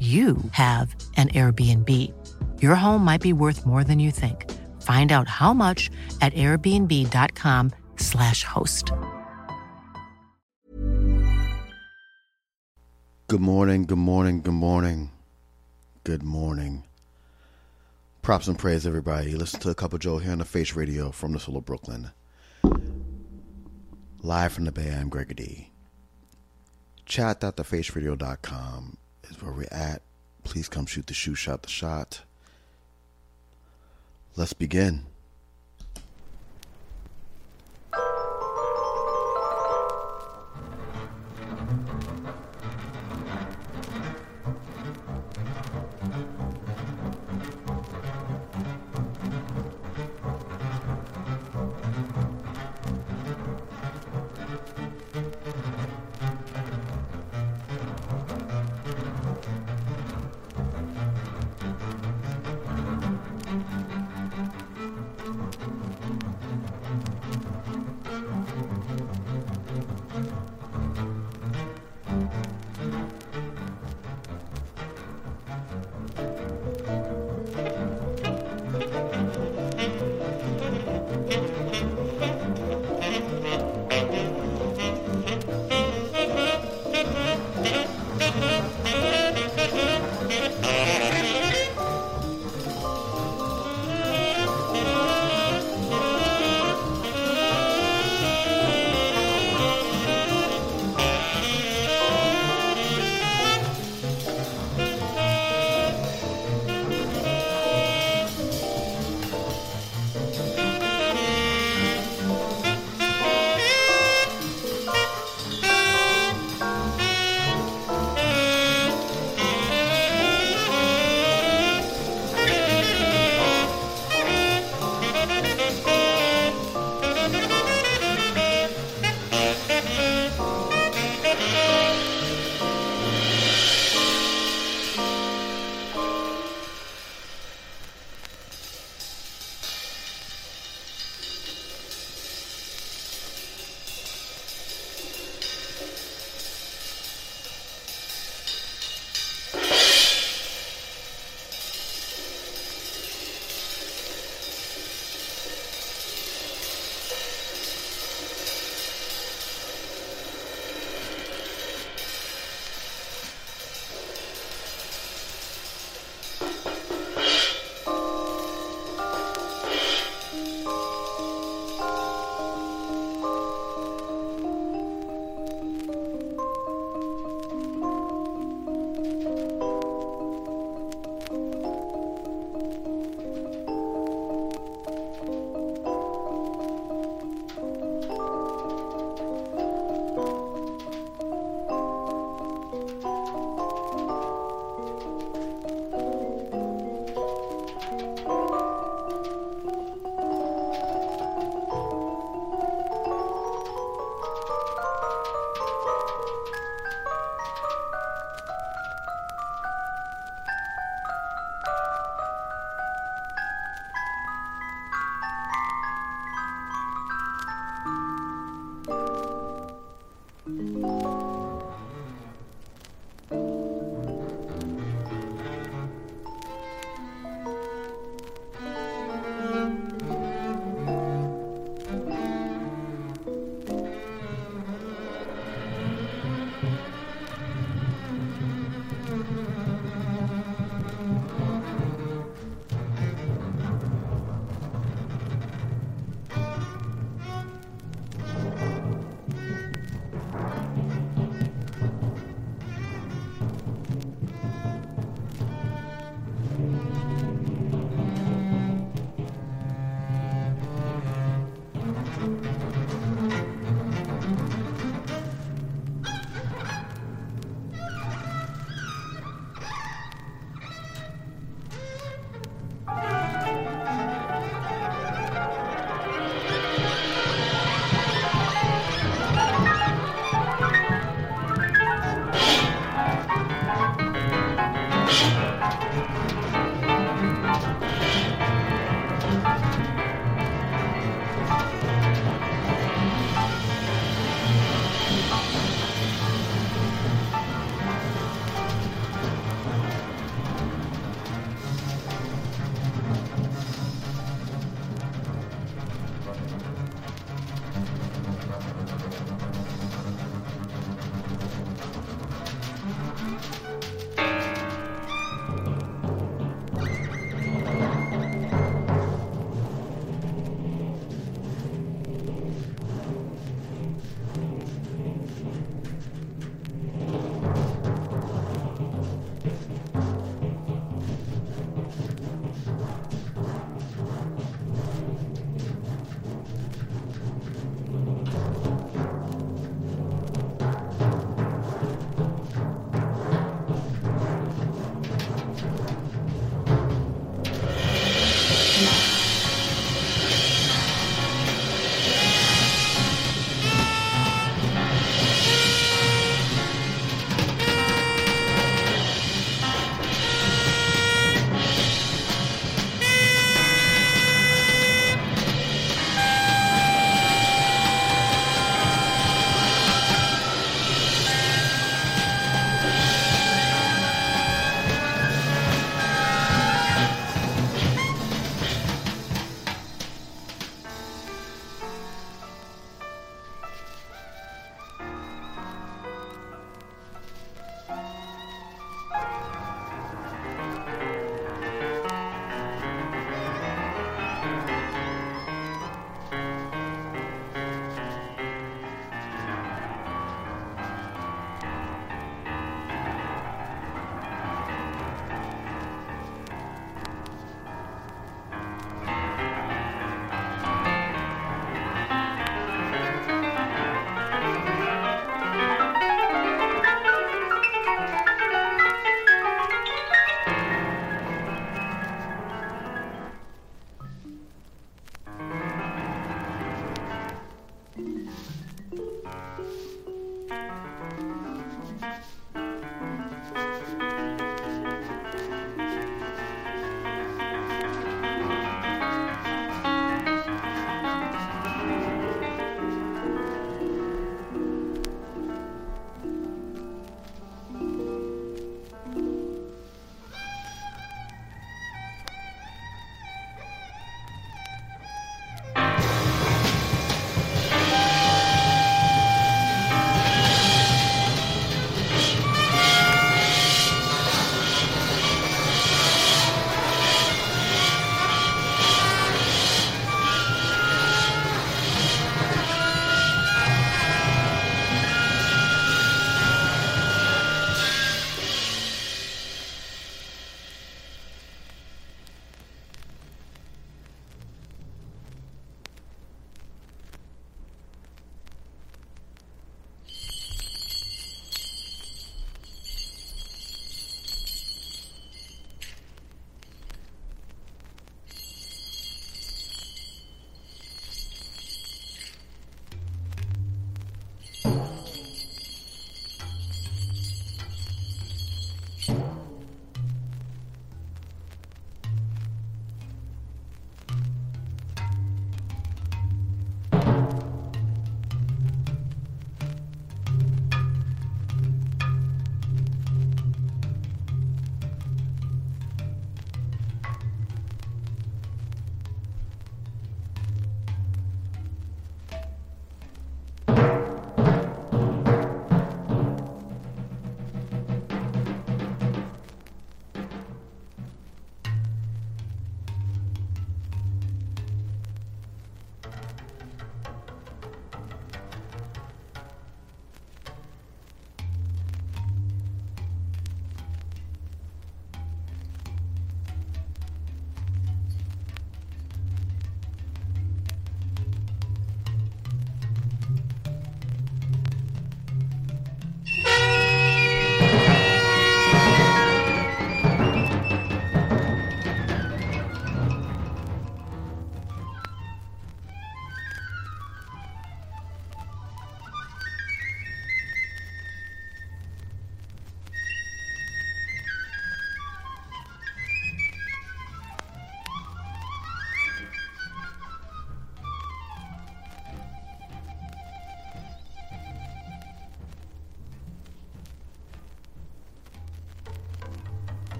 you have an Airbnb. Your home might be worth more than you think. Find out how much at airbnb.com/slash host. Good morning, good morning, good morning, good morning. Props and praise, everybody. Listen to a Cup of Joe here on the Face Radio from the Soul of Brooklyn. Live from the Bay, I'm Gregor D. Chat.thefaceradio.com where we're at. Please come shoot the shoe, shot the shot. Let's begin.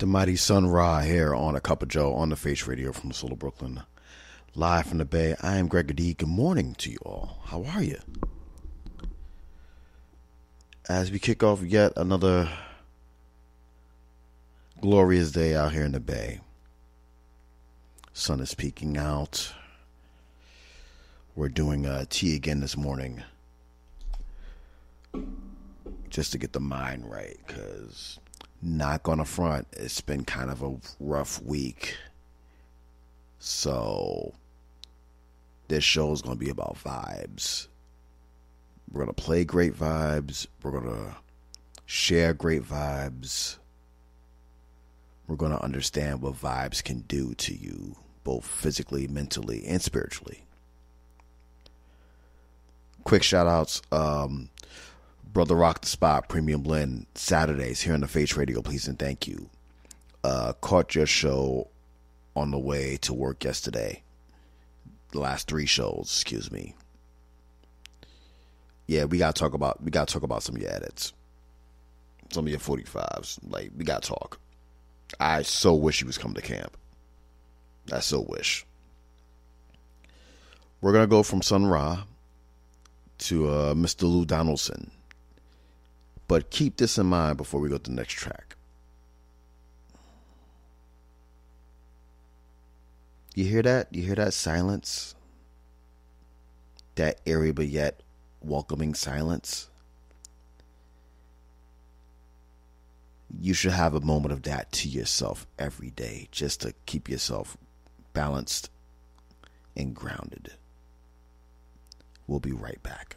The mighty Sun Ra here on A Cup of Joe on the Face Radio from of Brooklyn. Live from the Bay. I am Gregor D. Good morning to you all. How are you? As we kick off yet another glorious day out here in the Bay. Sun is peeking out. We're doing a tea again this morning. Just to get the mind right, because not gonna front, it's been kind of a rough week. So this show is gonna be about vibes. We're gonna play great vibes. We're gonna share great vibes. We're gonna understand what vibes can do to you, both physically, mentally, and spiritually. Quick shout outs. Um, Brother Rock the Spot Premium Blend Saturdays here on the Face Radio. Please and thank you. Uh, caught your show on the way to work yesterday. The last three shows, excuse me. Yeah, we gotta talk about we gotta talk about some of your edits, some of your forty fives. Like we gotta talk. I so wish he was coming to camp. I so wish. We're gonna go from Sun Ra to uh, Mr. Lou Donaldson. But keep this in mind before we go to the next track. You hear that? You hear that silence? That airy but yet welcoming silence? You should have a moment of that to yourself every day just to keep yourself balanced and grounded. We'll be right back.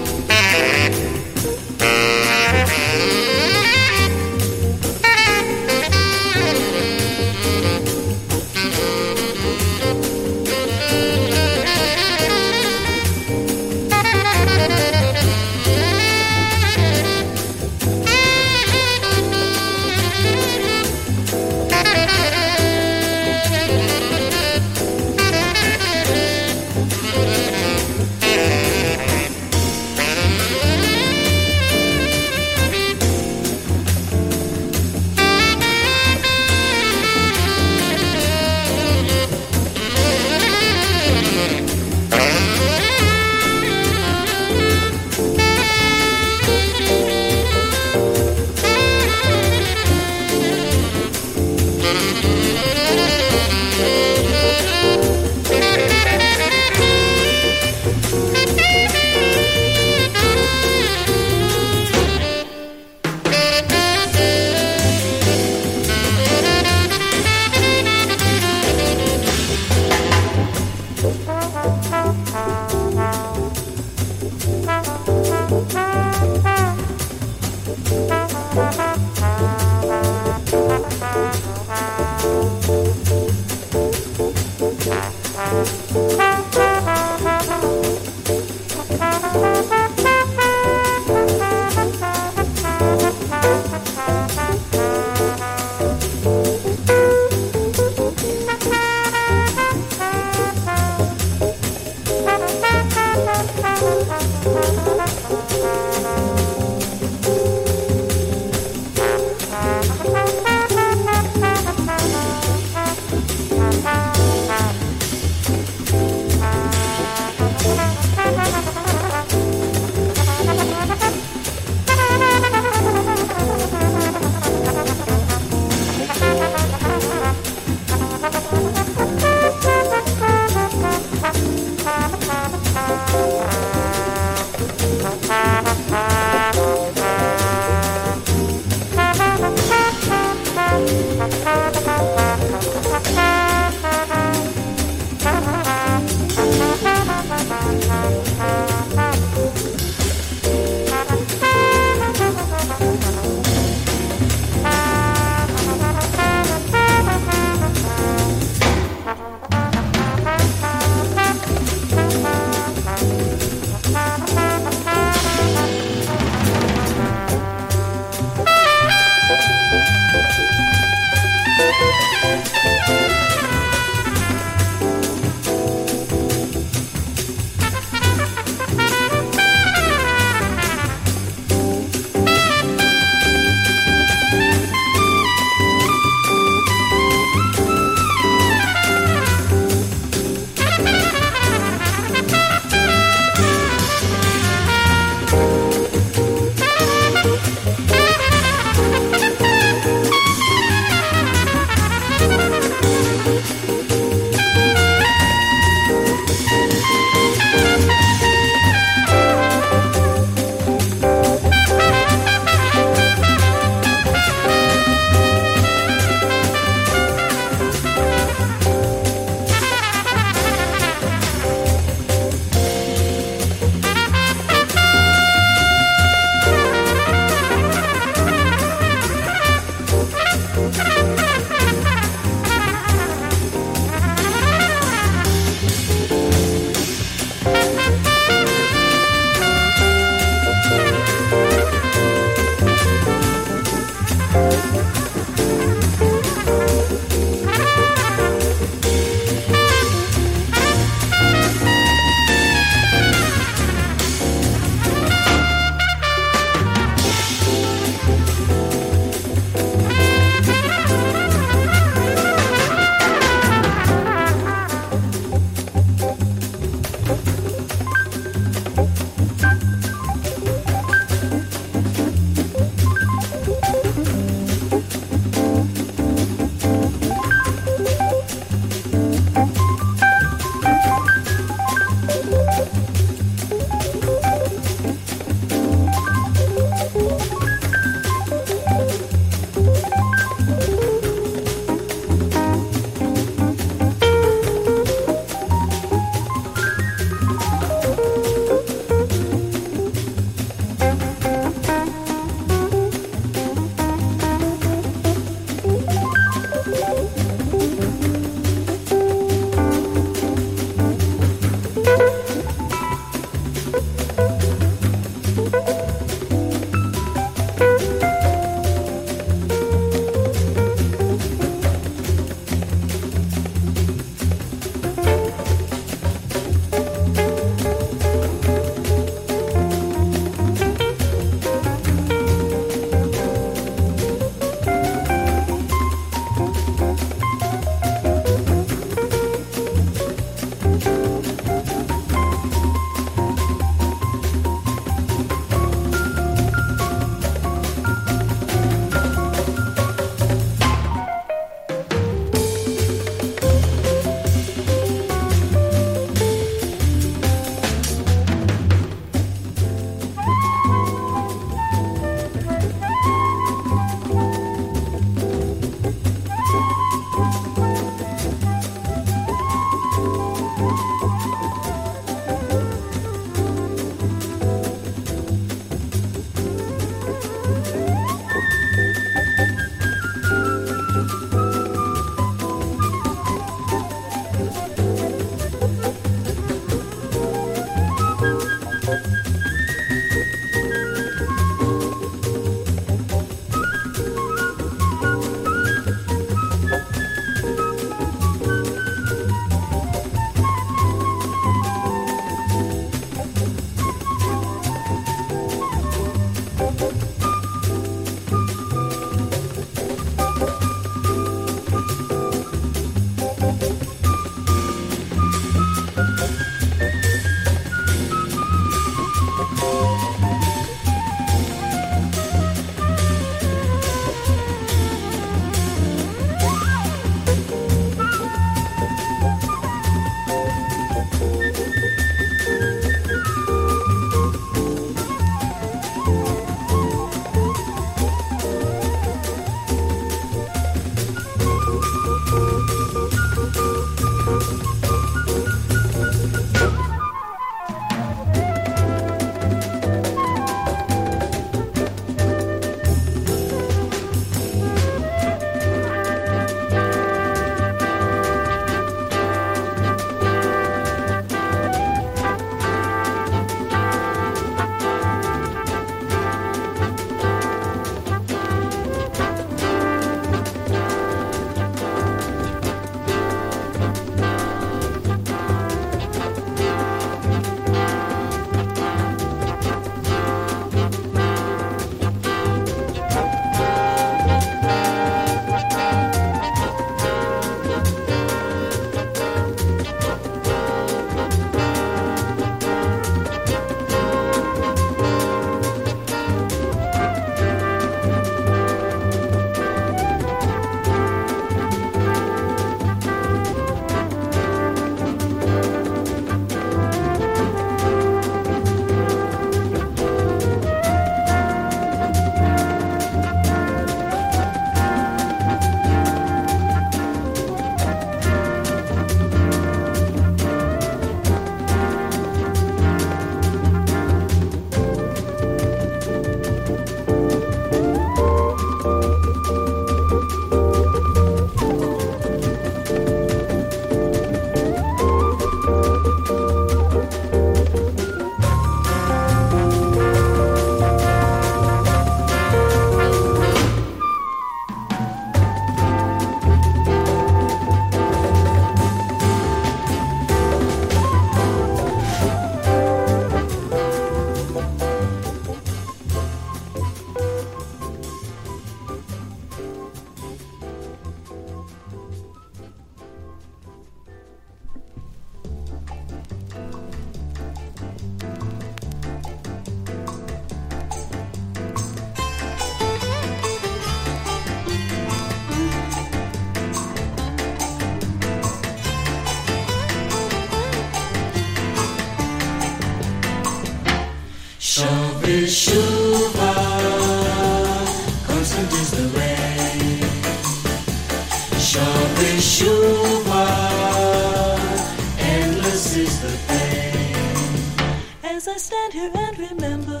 And remember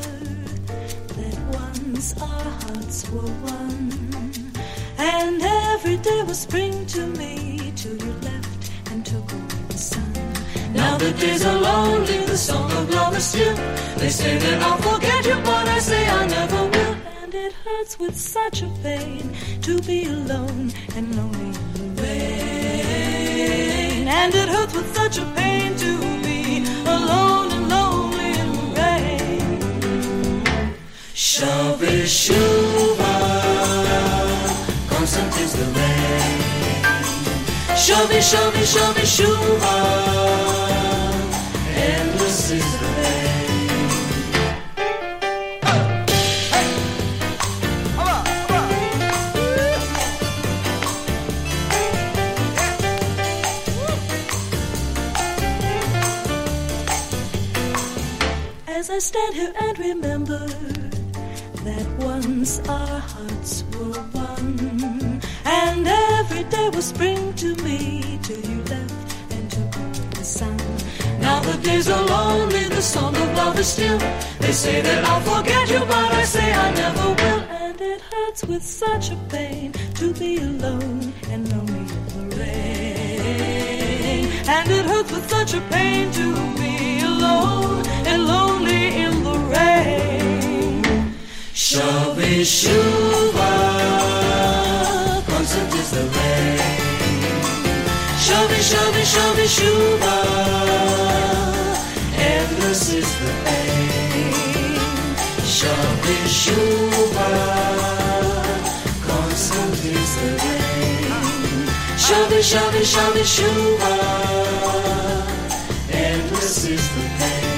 that once our hearts were one, and every day was spring to me till you left and took away the sun. Now the days are lonely, the song of love is still. They say that I'll forget you, but I say I never will. And it hurts with such a pain to be alone and lonely. And it hurts with such a pain Chove Chuva, constant is the rain. Chove, Chove, Chove Chuva, endless is the rain. As I stand here and remember once our hearts were one, and every day was spring to me till you left and took the sun. Now the days are lonely, the song of love is still. They say that I'll forget you, but I say I never will. And it hurts with such a pain to be alone and lonely in the rain. And it hurts with such a pain to be alone and lonely in the rain. Chove Chuva, constant is the rain. Chove, Chove, Chove Chuva, endless is the pain. Chove Chuva, constant is the rain. Chove, Chove, Chove Chuva, endless is the pain.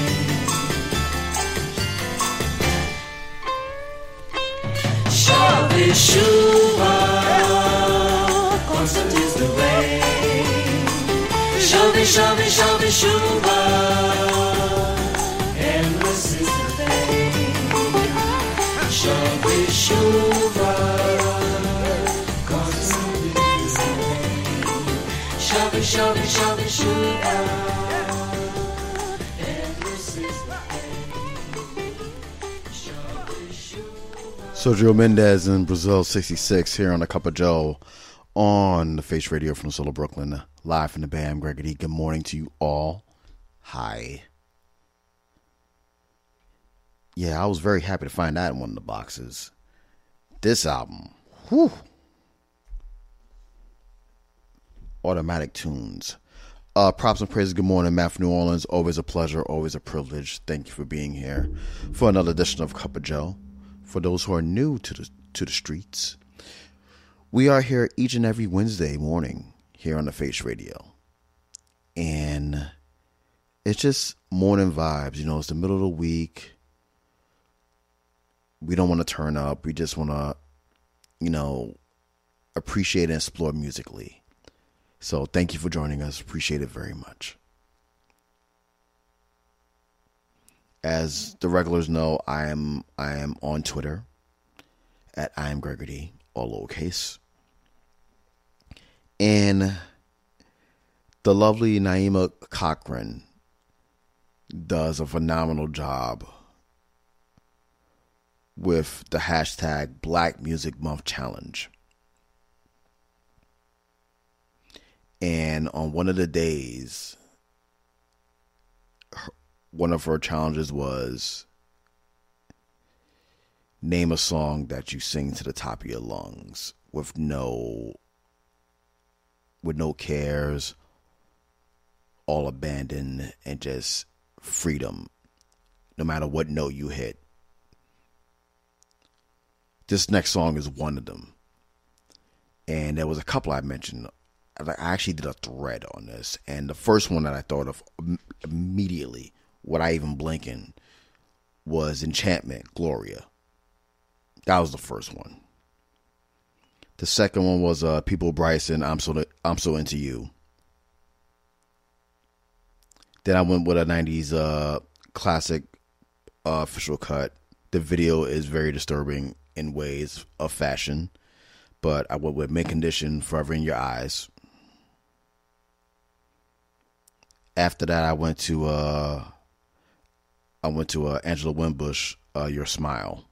Chuva, constant is the rain. Chove, Chove, Chove Chuva, endless is the pain. Chove Chuva, constant is the rain. Chove, Chove, Chove Chuva, Sergio Mendes in Brasil 66 here on a Cup of Joe on the Face Radio from Solo Brooklyn, live from the BAM. Gregory, good morning to you all. Hi. Yeah, I was very happy to find that in one of the boxes. This album, whew. Automatic Tunes. Uh, props and praises. Good morning, Matt from New Orleans. Always a pleasure, always a privilege. Thank you for being here for another edition of Cup of Joe. For those who are new to the to the streets, we are here each and every Wednesday morning here on the Face Radio, and it's just morning vibes. You know, it's the middle of the week. We don't want to turn up. We just want to, you know, appreciate and explore musically. So thank you for joining us. Appreciate it very much. As the regulars know, I am I am on Twitter at I am Gregory, all lowercase. And the lovely Naima Cochrane does a phenomenal job with the hashtag Black Music Month Challenge. And on one of the days, one of her challenges was name a song that you sing to the top of your lungs with no with no cares, all abandoned and just freedom, no matter what note you hit. This next song is one of them. And there was a couple I mentioned. I actually did a thread on this. And the first one that I thought of immediately, without even blinking, was Enchantment, Gloria. That was the first one. The second one was uh, Peabo Bryson, I'm so I'm so into you. Then I went with a '90s uh, classic uh, official cut. The video is very disturbing in ways of fashion, but I went with Mint Condition, Forever in Your Eyes. after that, I went to uh, I went to uh, Angela Winbush, uh, Your Smile.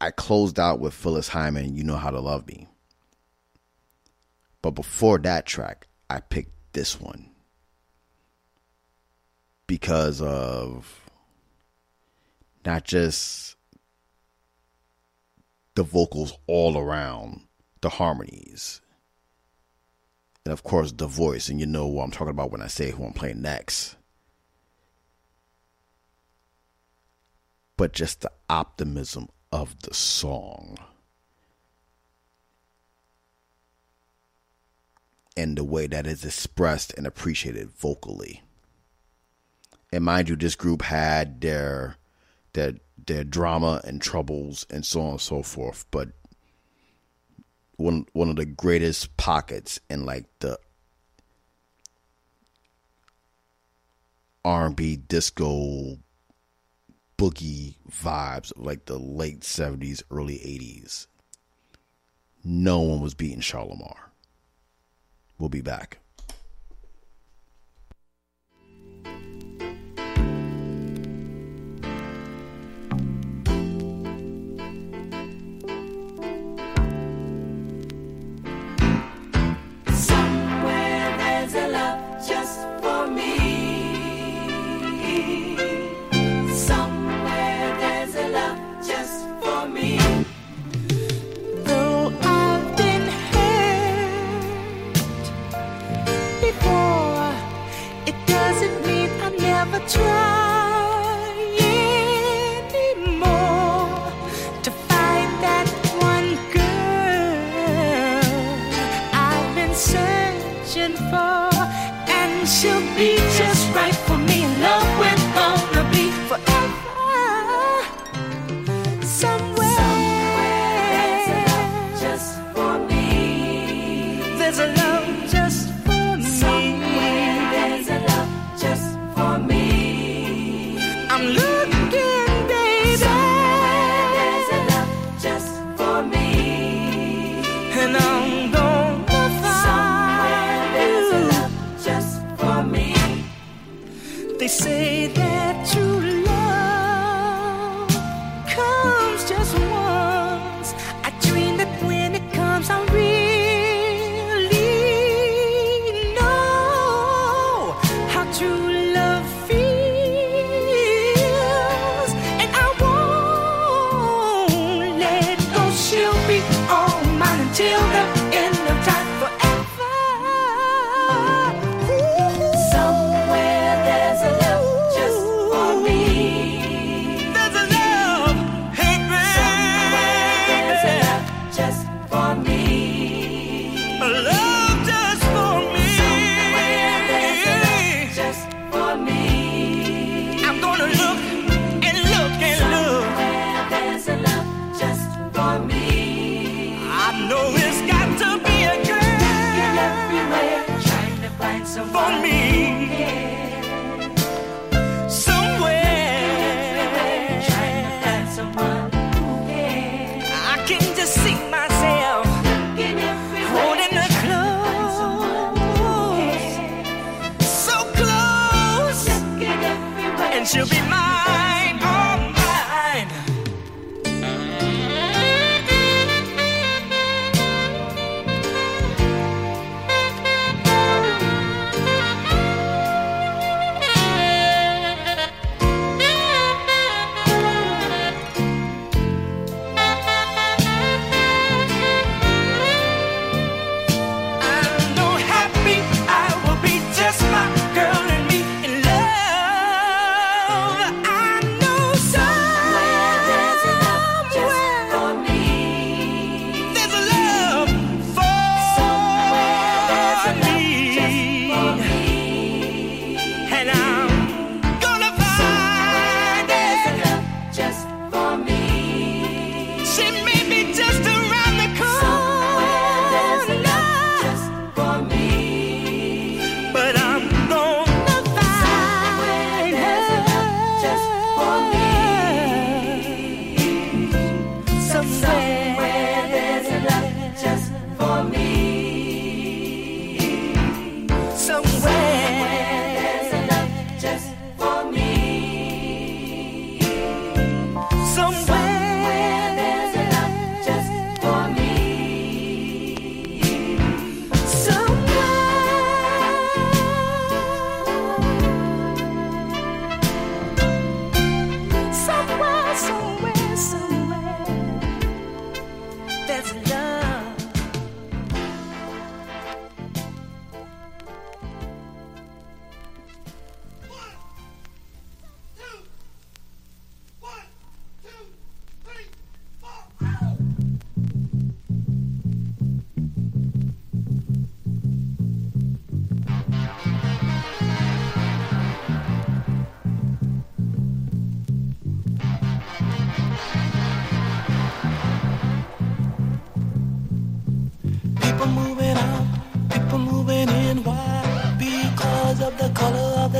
I closed out with Phyllis Hyman, You Know How to Love Me. But before that track, I picked this one because of not just the vocals all around, the harmonies, and of course the voice. And you know what I'm talking about when I say who I'm playing next. But just the optimism of the song. And the way that is expressed and appreciated vocally. And mind you, this group had their their their drama and troubles and so on and so forth. But one one of the greatest pockets in like the R and B disco boogie vibes of like the late seventies, early eighties. No one was beating Shalamar. We'll be back.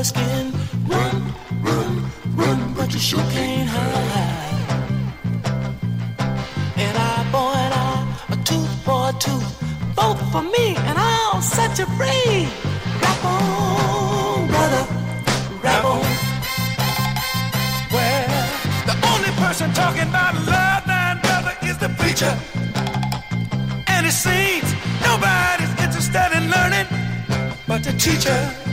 Skin. Run, run, run, but you sure can't hide. An eye for an eye, a tooth for a tooth. Both for me, and I'll set you free. Rap on, brother, rap on. Well, the only person talking about love, nine brother, is the preacher. And it seems nobody's interested in learning but the teacher.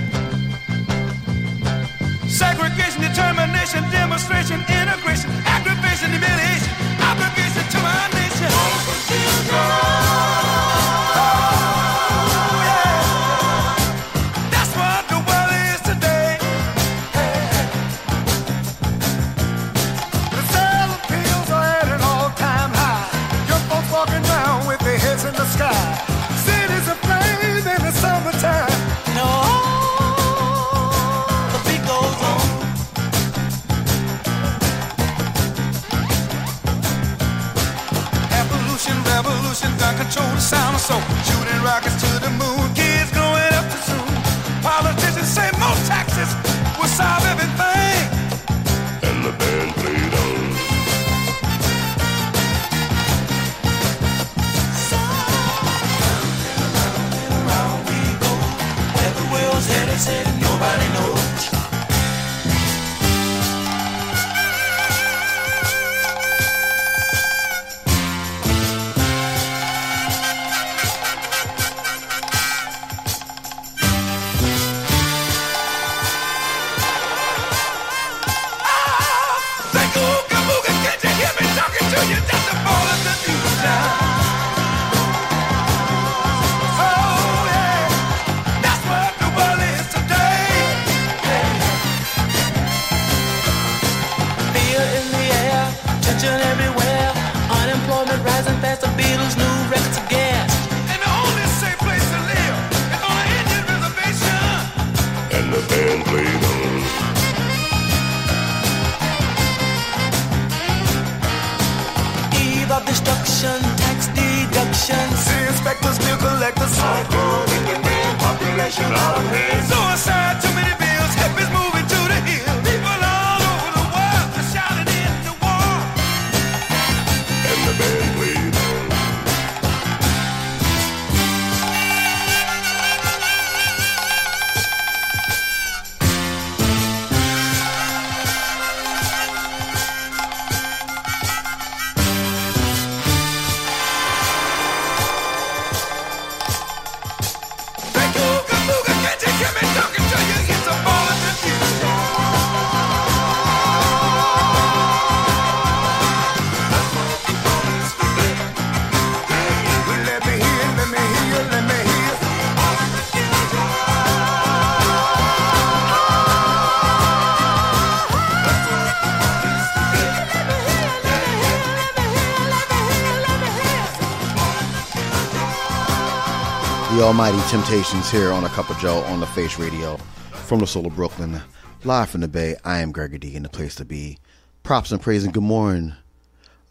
Almighty Temptations here on A Cup of Joe on the Face Radio from the soul of Brooklyn, live from the Bay. I am Gregory D, and the place to be. Props and praise and good morning,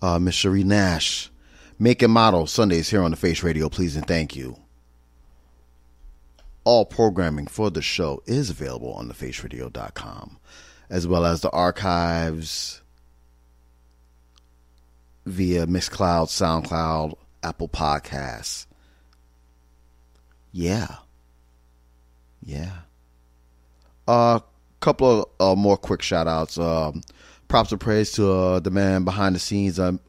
uh, Miss Cherie Nash. Make and model Sundays here on the Face Radio, please and thank you. All programming for the show is available on thefaceradio.com, as well as the archives via Mixcloud, SoundCloud, Apple Podcasts. Yeah. Yeah. A uh, couple of uh, more quick shout outs. Um, props and praise to uh, the man behind the scenes, um,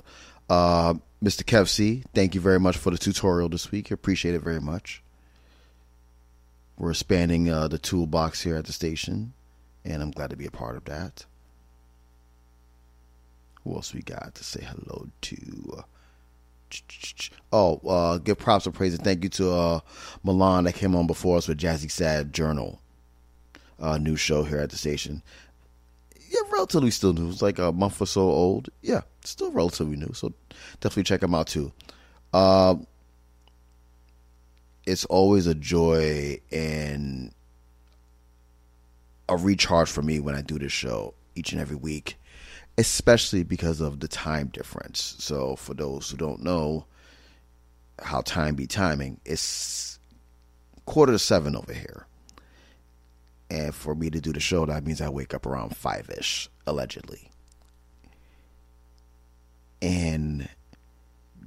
uh, Mr. Kev C. Thank you very much for the tutorial this week. Appreciate it very much. We're expanding uh, the toolbox here at the station, and I'm glad to be a part of that. Who else we got to say hello to? Oh, uh, give props and praise and thank you to uh, Milan that came on before us with Jazzy Sad Journal, uh, new show here at the station. Yeah, relatively still new. It's like a month or so old. Yeah, still relatively new. So definitely check them out too. Uh, it's always a joy and a recharge for me when I do this show each and every week especially because of the time difference. So, for those who don't know how time be timing, it's quarter to seven over here. And for me to do the show, that means I wake up around five ish, allegedly. And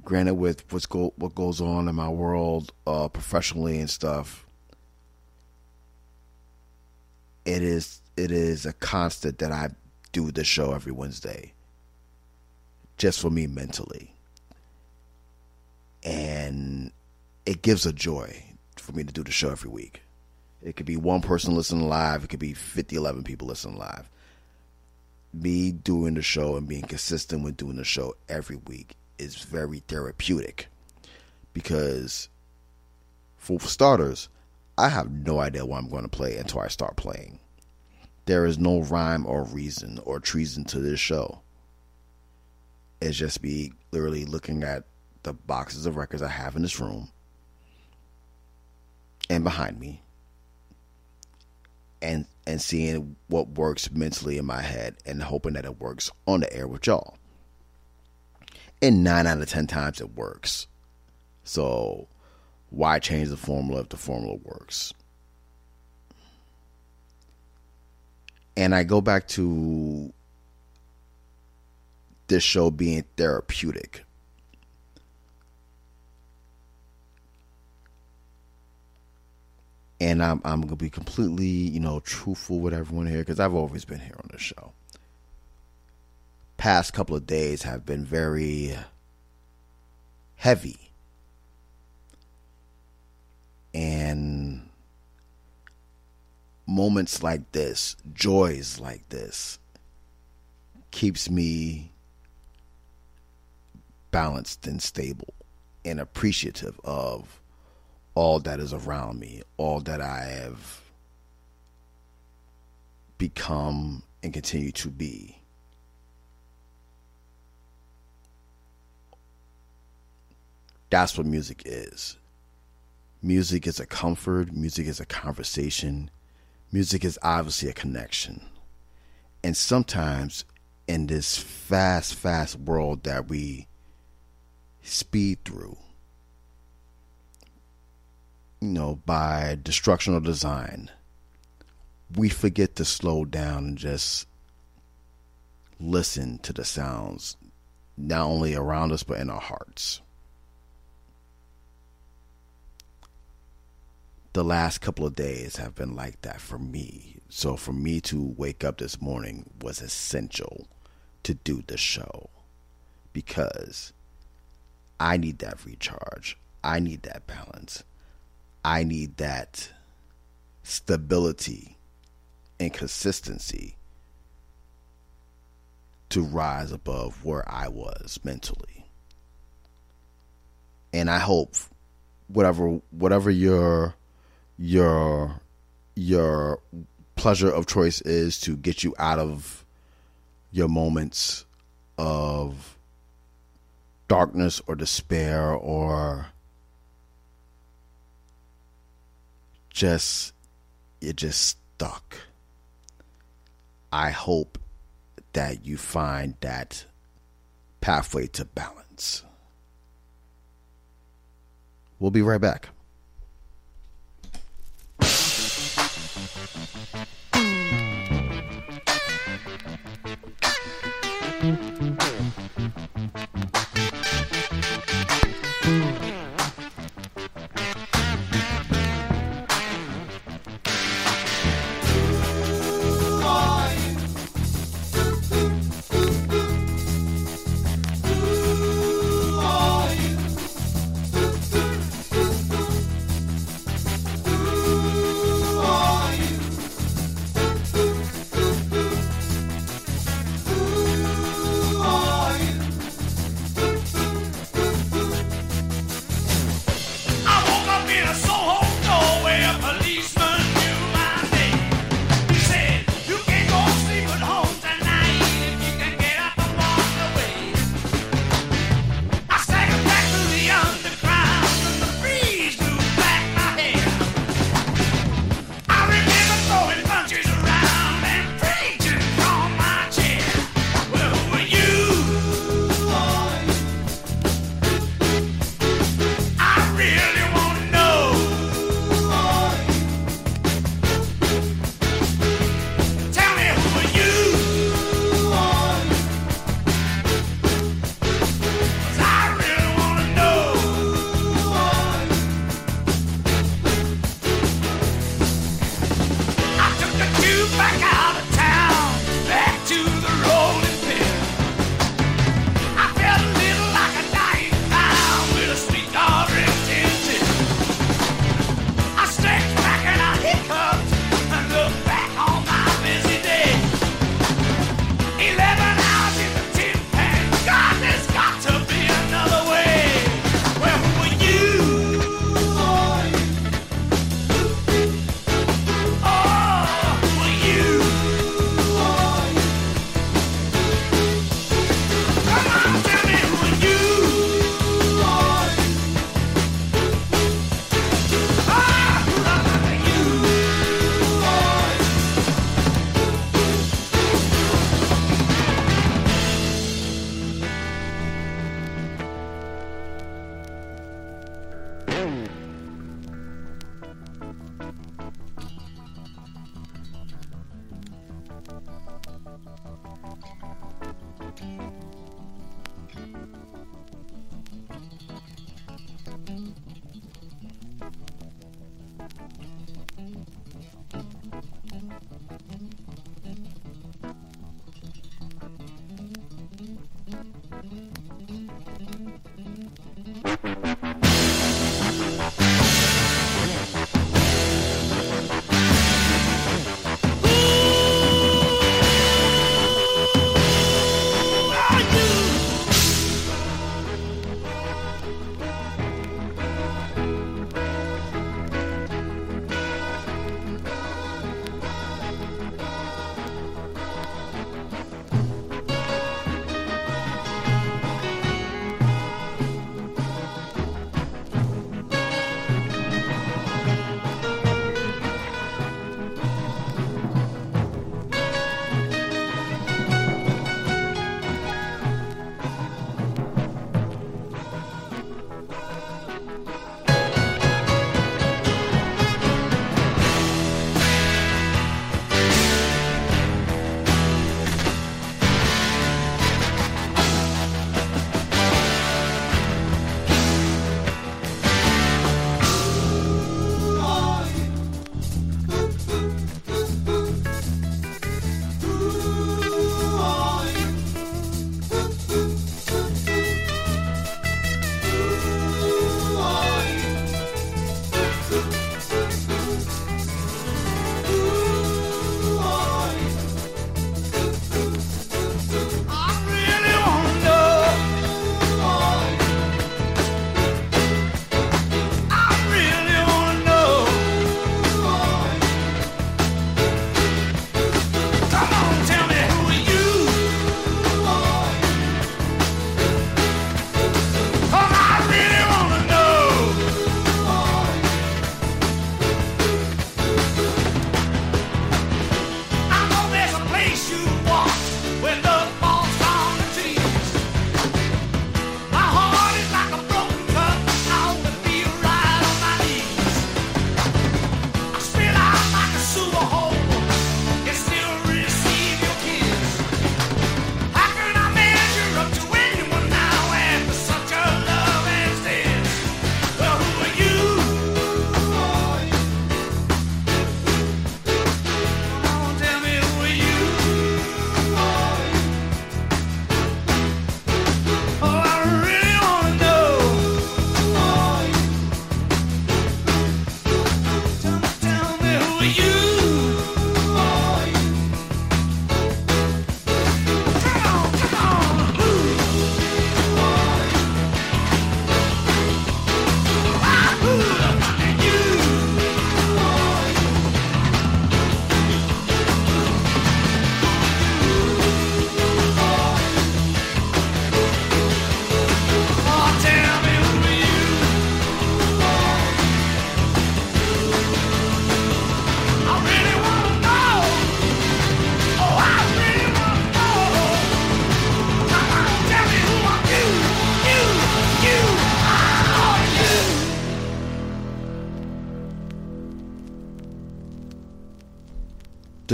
granted, with what's go what goes on in my world, uh, professionally and stuff, it is it is a constant that I do the show every Wednesday, just for me mentally, and it gives a joy for me to do the show every week. It could be one person listening live. It could be 50, 11 people listening live. Me doing the show and being consistent with doing the show every week is very therapeutic because, for starters, I have no idea what I'm going to play until I start playing. There is no rhyme or reason or treason to this show. It's just me literally looking at the boxes of records I have in this room and behind me and and seeing what works mentally in my head and hoping that it works on the air with y'all. And nine out of ten times it works. So why change the formula if the formula works? And I go back to this show being therapeutic. and I'm I'm gonna be completely you know truthful with everyone here because I've always been here on the show. Past couple of days have been very heavy, and moments like this, joys like this, keeps me balanced and stable and appreciative of all that is around me, all that I have become and continue to be. That's what music is. Music is a comfort, music is a conversation, music is obviously a connection. And sometimes in this fast, fast world that we speed through, you know, by destructional design, we forget to slow down and just listen to the sounds, not only around us, but in our hearts. The last couple of days have been like that for me. So, for me to wake up this morning was essential to do the show because I need that recharge. I need that balance. I need that stability and consistency to rise above where I was mentally. And I hope whatever whatever your your your pleasure of choice is to get you out of your moments of darkness or despair or just you're just stuck. I hope that you find that pathway to balance. We'll be right back. Thank you.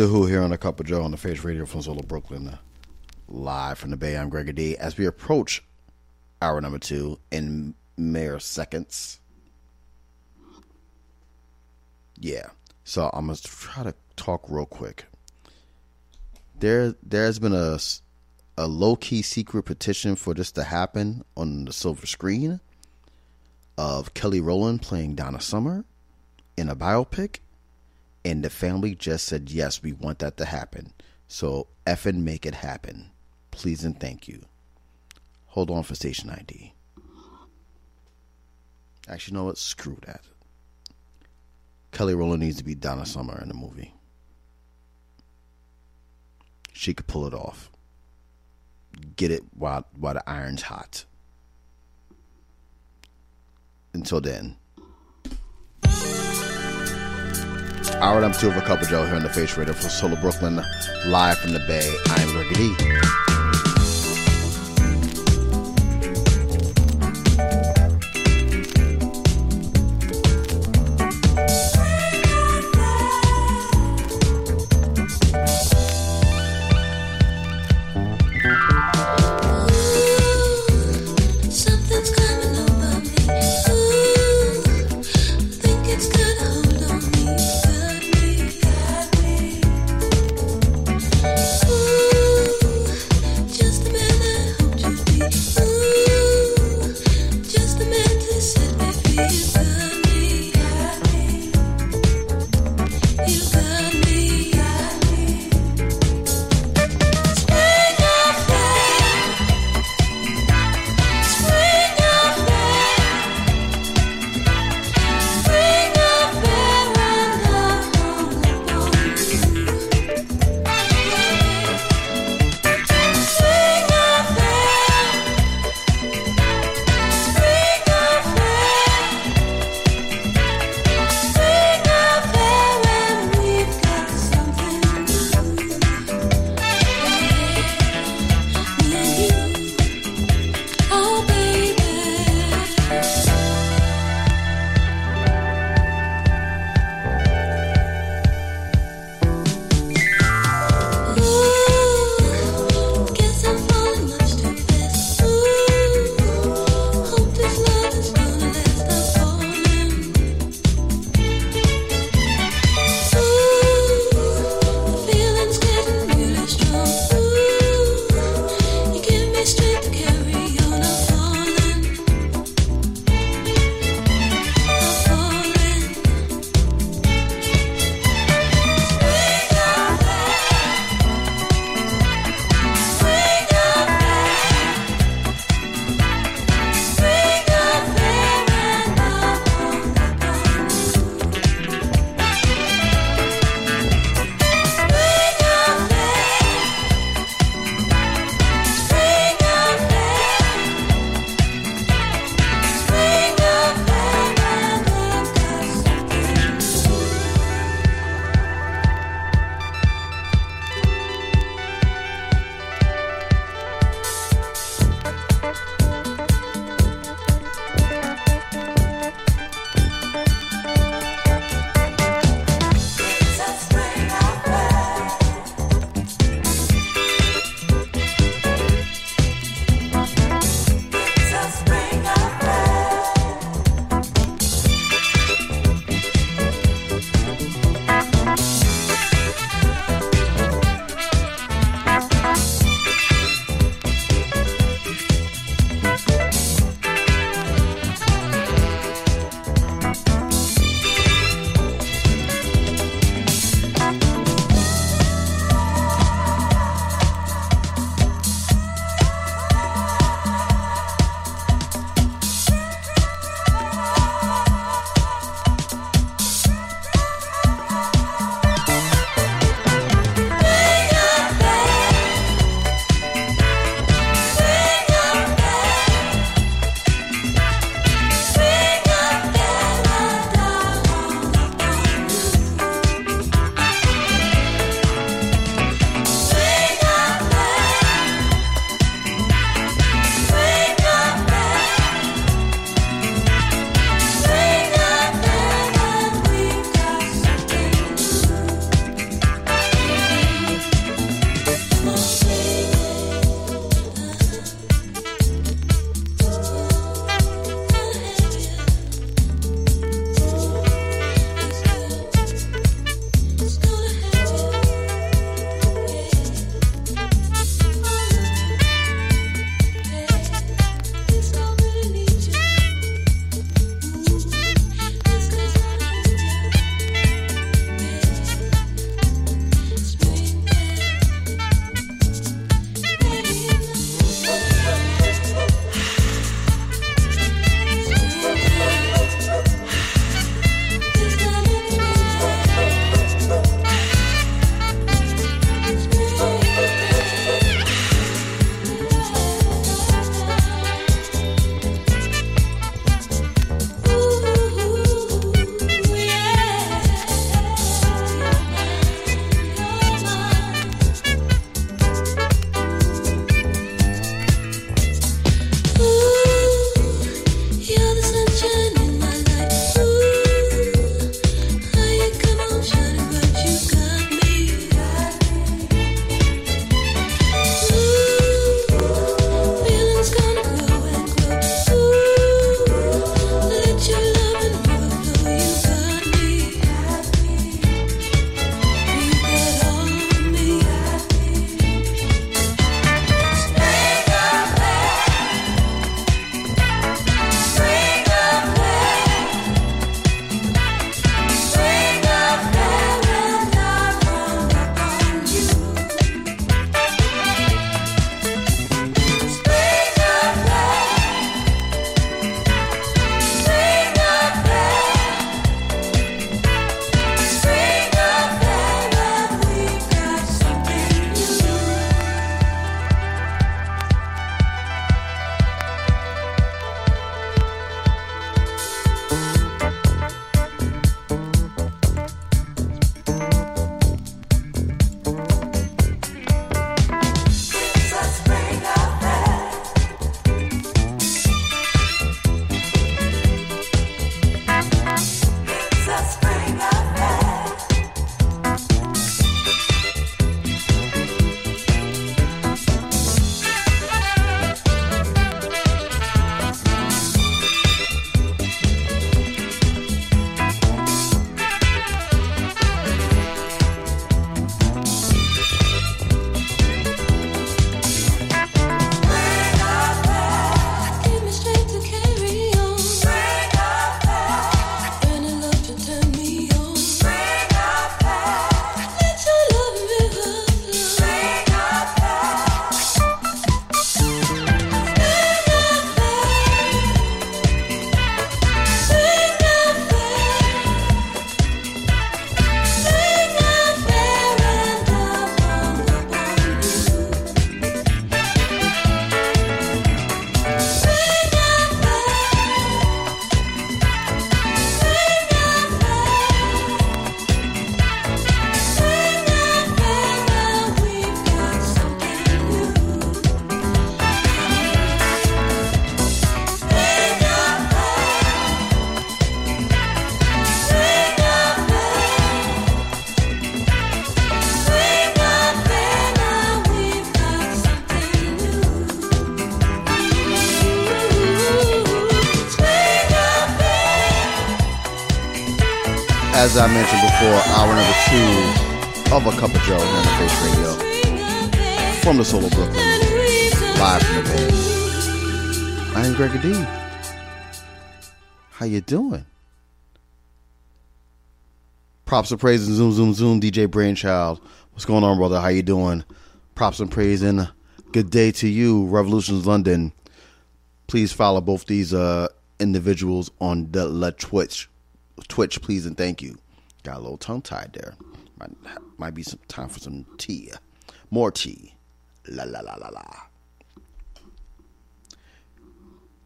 Who here on the Cup of Joe on the Face Radio from Solo Brooklyn, live from the Bay. I'm Greg J. As we approach hour number two in mere seconds. Yeah, so I'm gonna try to talk real quick. There, there's been a a low key secret petition for this to happen on the silver screen of Kelly Rowland playing Donna Summer in a biopic and the family just said yes we want that to happen. So effing make it happen. Please and thank you. Hold on for station id actually you know what? Screw that. Kelly rowland needs to be donna summer in the movie. She could pull it off. Get it while while the iron's hot. Until then Number two of a Cup of Joe here on the Face Radio for Solo Brooklyn, live from the Bay. I'm Ricky. As I mentioned before, hour number two of A Cup of Joe on the Face Radio from the Solo Brooklyn, live from the Bay. I am Greg J. How you doing? Props and praise and zoom, zoom, zoom. DJ Brainchild, what's going on, brother? How you doing? Props and praise and good day to you, Revolutions London. Please follow both these uh, individuals on the Twitch, Twitch, please and thank you. Got a little tongue tied there. Might, might be some time for some tea, more tea. La la la la la.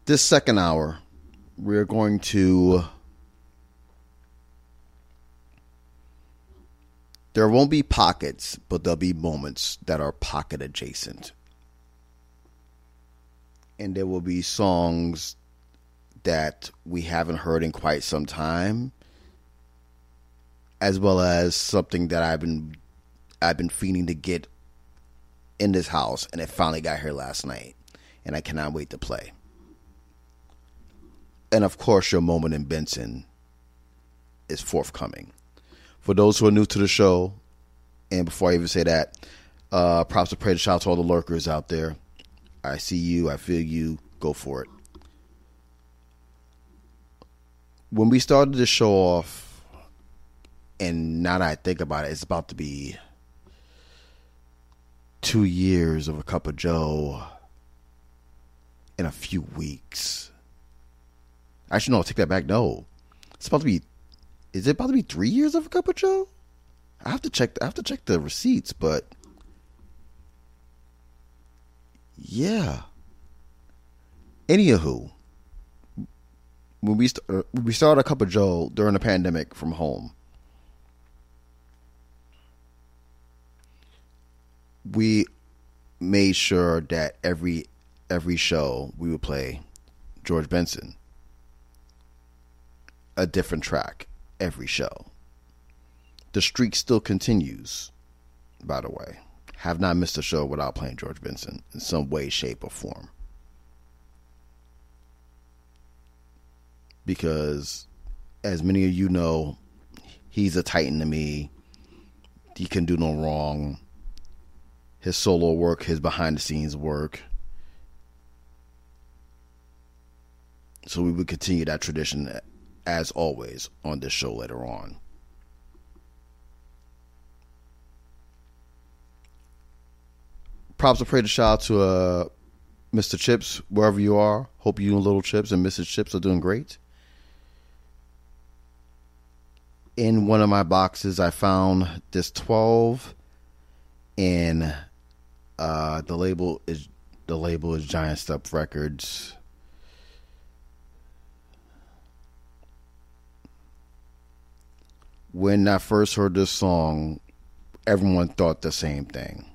This second hour, we're going to. There won't be pockets, but there'll be moments that are pocket adjacent. And there will be songs that we haven't heard in quite some time, as well as something that I've been I've been feeling to get in this house, and it finally got here last night, and I cannot wait to play. And of course, your moment in Benson is forthcoming. For those who are new to the show, and before I even say that, uh, props to pray to shout out to all the lurkers out there. I see you, I feel you. Go for it. When we started the show off, and now that I think about it, it's about to be two years of a cup of Joe in a few weeks. Actually, no, take that back. No, it's about to be. Is it about to be three years of a cup of Joe? I have to check. I have to check the receipts, but yeah. Anywho, when we st- uh, we started a cup of Joe during the pandemic from home, we made sure that every every show we would play George Benson a different track every show. The streak still continues, by the way. Have not missed a show without playing George Benson in some way, shape, or form. Because, as many of you know, he's a titan to me. He can do no wrong. His solo work, his behind the scenes work. So we would continue that tradition as always on this show later on. Props to pray to shout out to uh, Mr. Chips, wherever you are. Hope you and Little Chips and Mrs. Chips are doing great. In one of my boxes, I found this 12 and uh, the label is the label is Giant Step Records. when I first heard this song, everyone thought the same thing.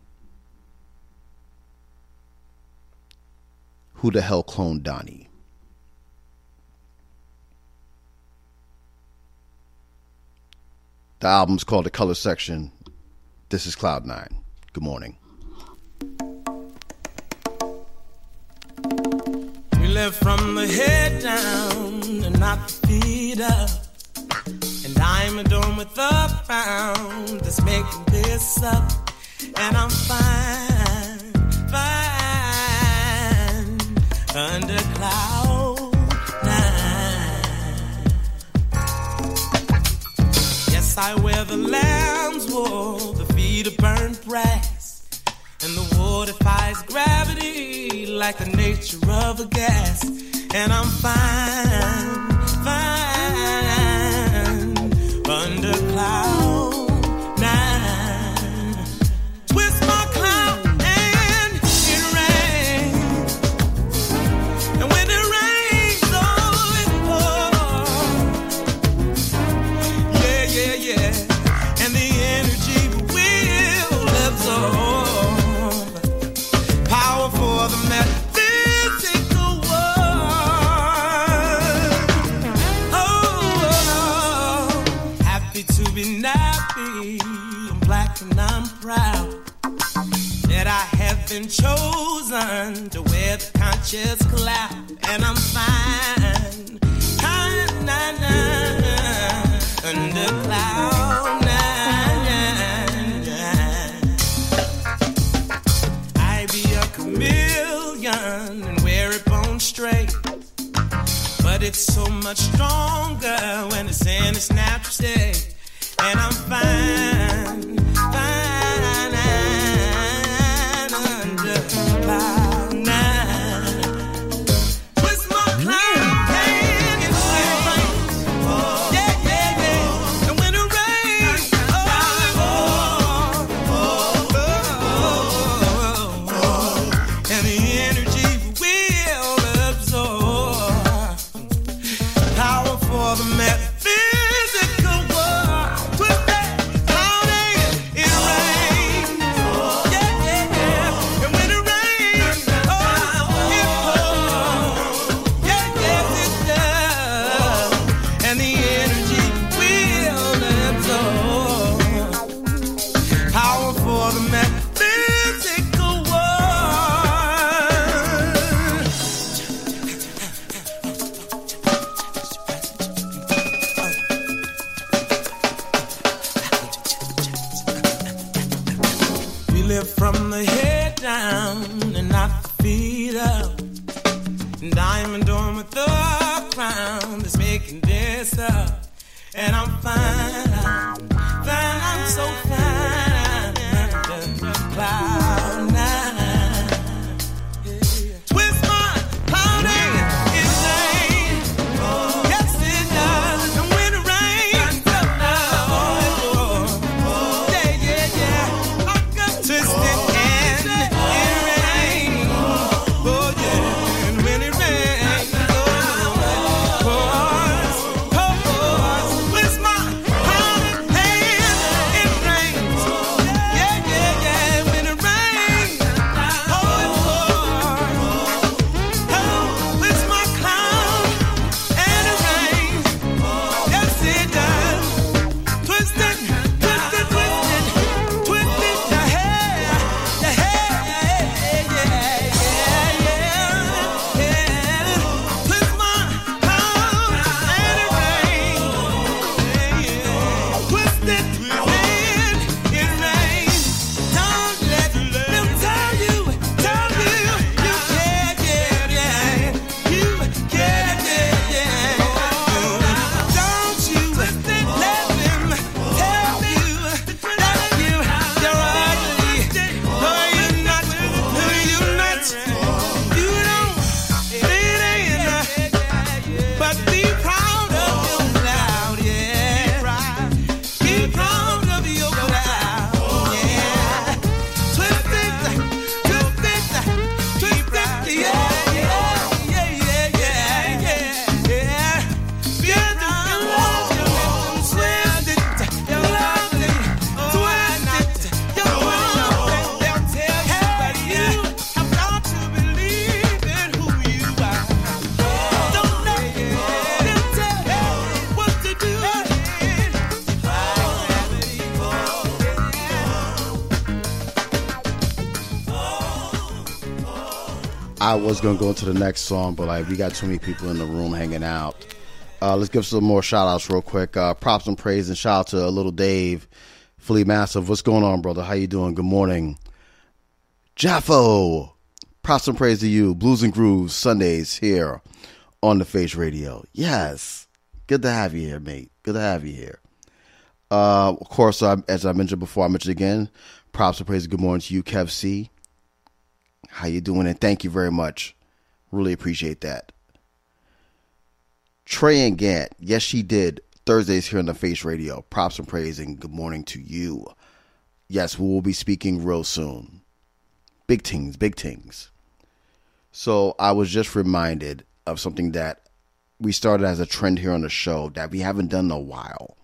Who the hell cloned Donnie? The album's called The Colored Section. This is Cloud9. Good morning. We from the head down and not the feet up. And I'm a adorned with the frown that's making this up. And I'm fine, fine under cloud nine. Yes, I wear the lamb's wool, the feet of burnt brass. And the water defies gravity like the nature of a gas. And I'm fine, fine under cloud black and I'm proud that I have been chosen to wear the conscious cloud, and I'm fine, under cloud nine. I be a chameleon and wear it bone straight. But it's so much stronger when it's in its natural state. And I'm fine, I was gonna go into the next song, but like we got too many people in the room hanging out. Uh, let's give some more shout outs real quick. Uh, props and praise and shout out to a little Dave, Flea Massive. What's going on, brother? How you doing? Good morning. Jaffo. Props and praise to you. Blues and Grooves Sundays here on the Face Radio. Yes. Good to have you here, mate. Good to have you here. Uh, of course, uh, as I mentioned before, I mentioned again, props and praise good morning to you, Kev C. How you doing? And thank you very much. Really appreciate that. Trey and Gant, yes, she did. Thursdays here on the Face Radio. Props and praise and good morning to you. Yes, we will be speaking real soon. Big things, big things. So I was just reminded of something that we started as a trend here on the show that we haven't done in a while,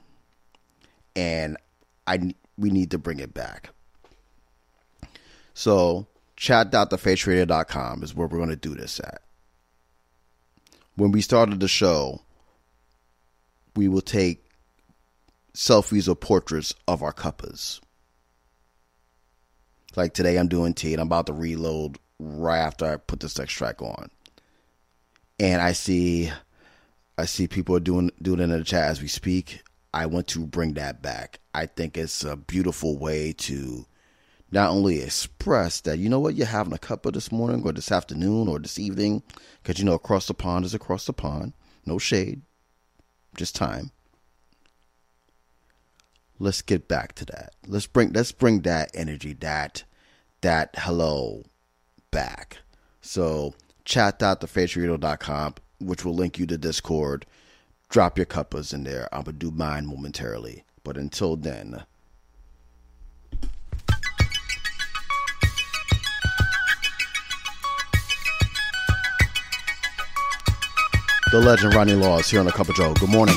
and I we need to bring it back. So chat.thefaceradio.com is where we're going to do this at. When we started the show, we will take selfies or portraits of our cuppas. Like today, I'm doing tea and I'm about to reload right after I put this next track on. And I see, I see people are doing doing it in the chat as we speak. I want to bring that back. I think it's a beautiful way to not only express that, you know what, you're having a cuppa this morning or this afternoon or this evening, because you know, across the pond is across the pond. No shade, just time. Let's get back to that. Let's bring let's bring that energy, that that hello back. So chat.thefaceradio.com, which will link you to Discord. Drop your cuppas in there. I'm gonna do mine momentarily. But until then, the legend Ronnie Laws here on the Cup of Joe. Good morning.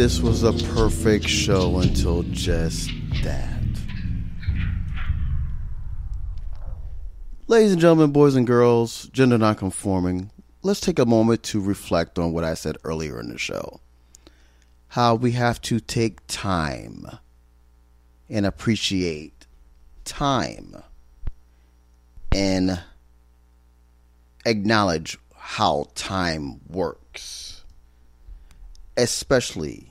This was a perfect show until just that. Ladies and gentlemen, boys and girls, gender nonconforming, let's take a moment to reflect on what I said earlier in the show. How we have to take time and appreciate time and acknowledge how time works, especially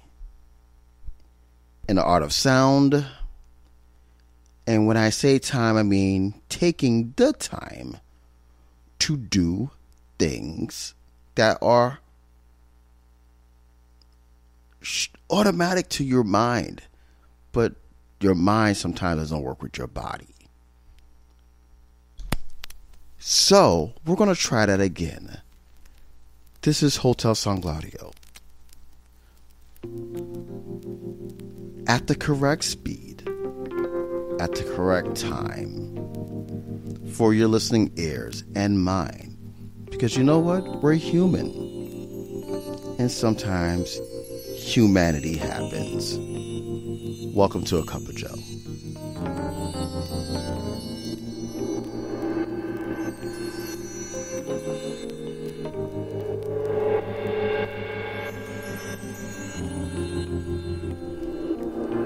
in the art of sound. And when I say time, I mean taking the time to do things that are automatic to your mind, but your mind sometimes doesn't work with your body. So, we're going to try that again. This is Hotel San Claudio. At the correct speed, at the correct time, for your listening ears and mine. Because you know what? We're human. And sometimes humanity happens. Welcome to A Cup of Joe.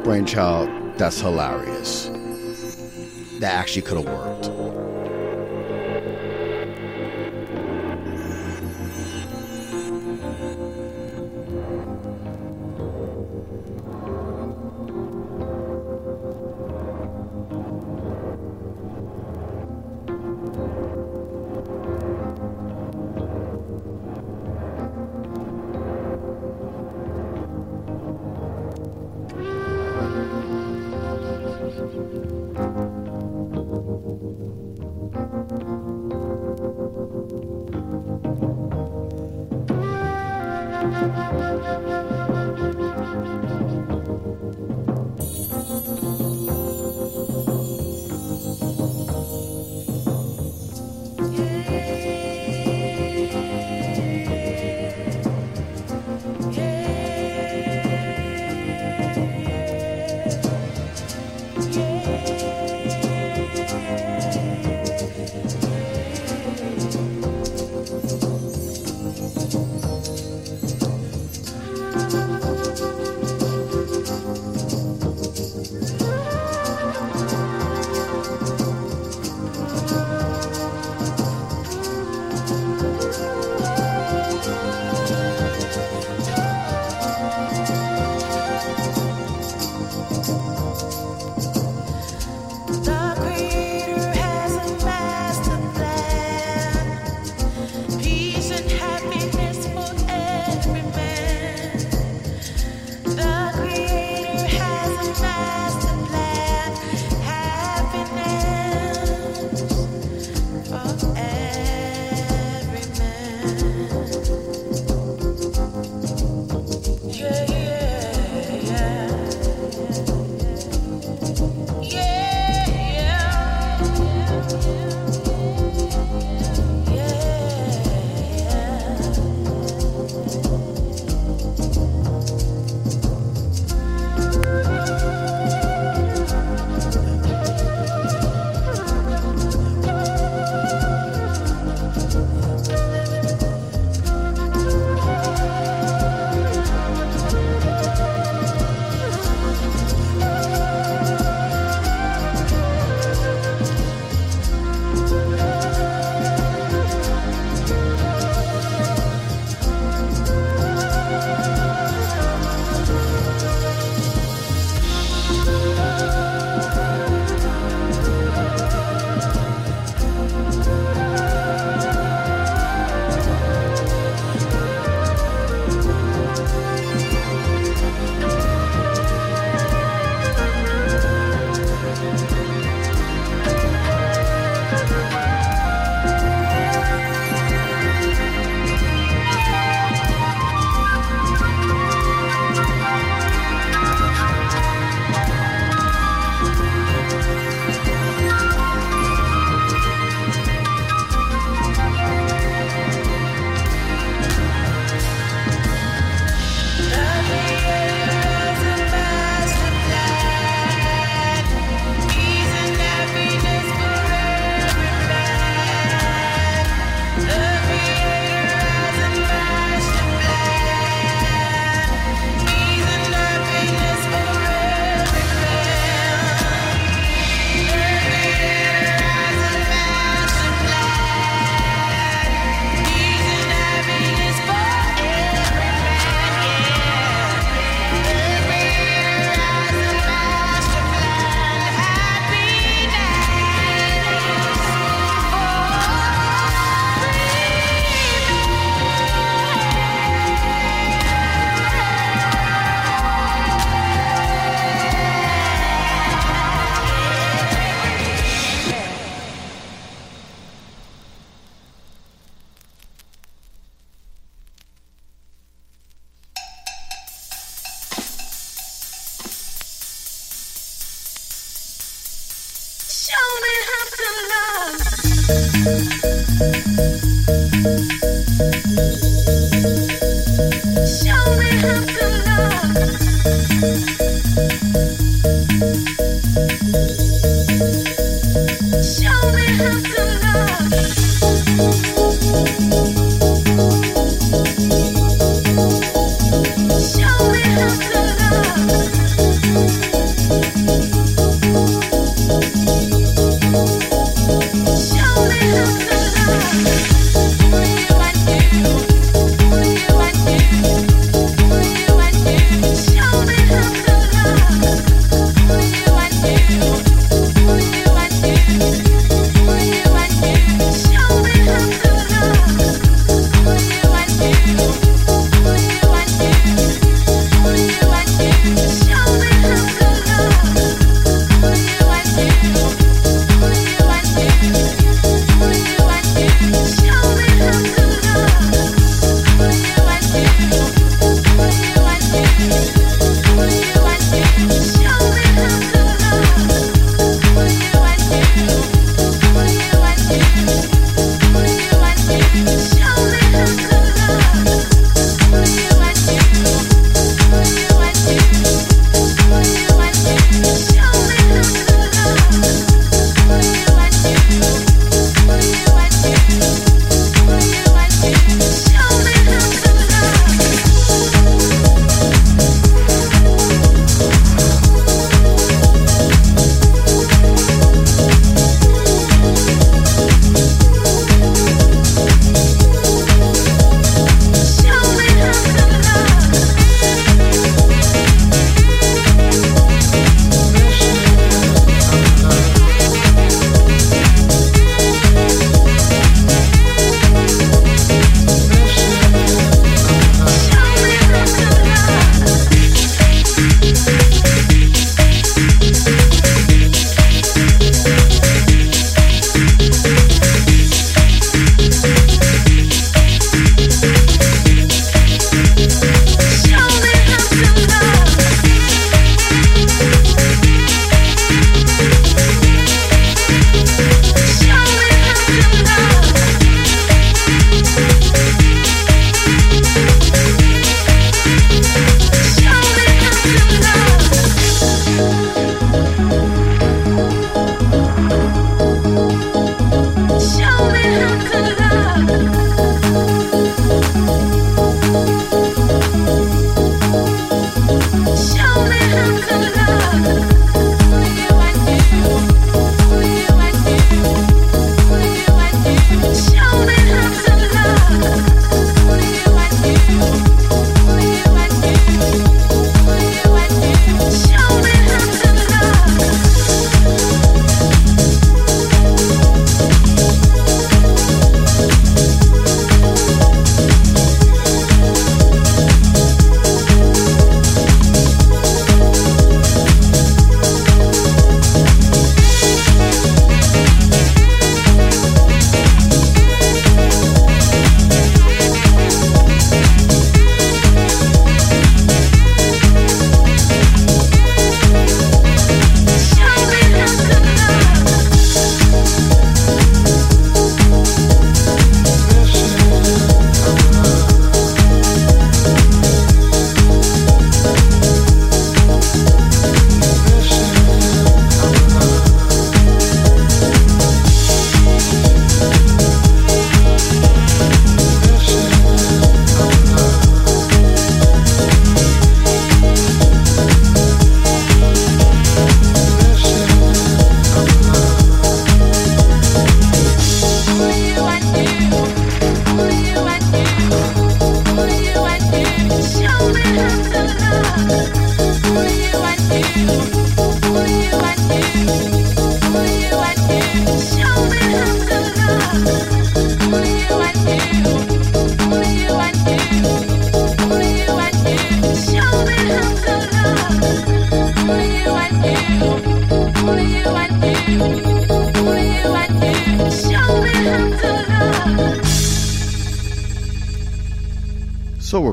Brainchild, that's hilarious. That actually could have worked.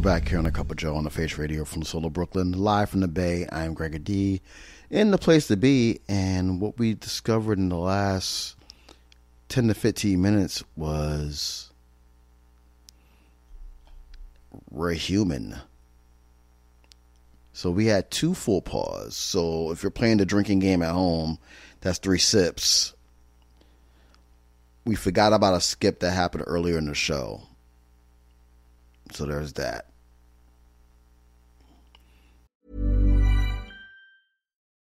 We're back here on a Cup of Joe on the Face Radio from Soul of Brooklyn, live from the Bay. I'm Greg J, in the place to be, and what we discovered in the last 10 to 15 minutes was we're human. So we had two full pause. So if you're playing the drinking game at home, that's three sips. We forgot about a skip that happened earlier in the show. So there's that.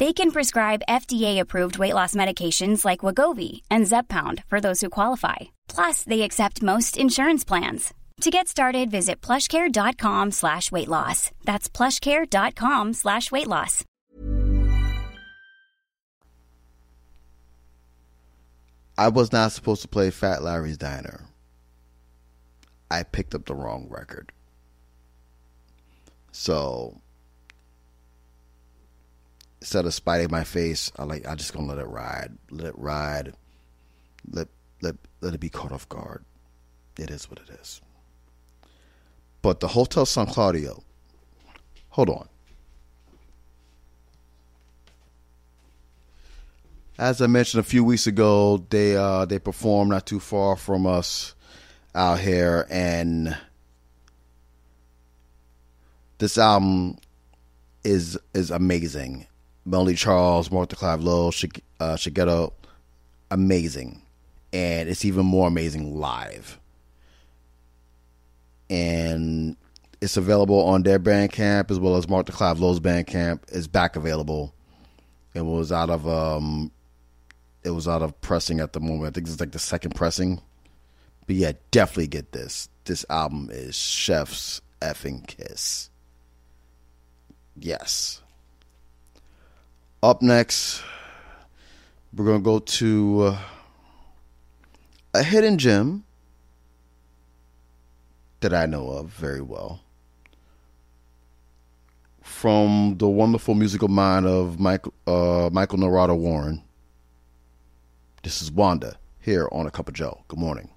They can prescribe FDA-approved weight loss medications like Wegovy and Zepbound for those who qualify. Plus, they accept most insurance plans. To get started, visit plushcare.com slash weight loss. That's plushcare.com slash weight loss. I was not supposed to play Fat Larry's Diner. I picked up the wrong record. So instead of spiting my face, I like I just gonna let it ride. Let it ride. Let let let it be caught off guard. It is what it is. But the Hotel San Claudio, hold on. As I mentioned a few weeks ago, they uh, they performed not too far from us out here, and this album is is amazing. Melanie Charles, Mark de Clive-Lowe, Shig- uh, Shigeto, amazing, and it's even more amazing live. And it's available on their Bandcamp as well as Mark de Clive-Lowe's Bandcamp is back available. It was out of um, it was out of pressing at the moment. I think it's like the second pressing. But yeah, definitely get this. This album is Chef's effing kiss. Yes. Up next, we're gonna go to uh, a hidden gem that I know of very well from the wonderful musical mind of Michael uh, Michael Narada Walden. This is Wanda here on A Cup of Joe. Good morning.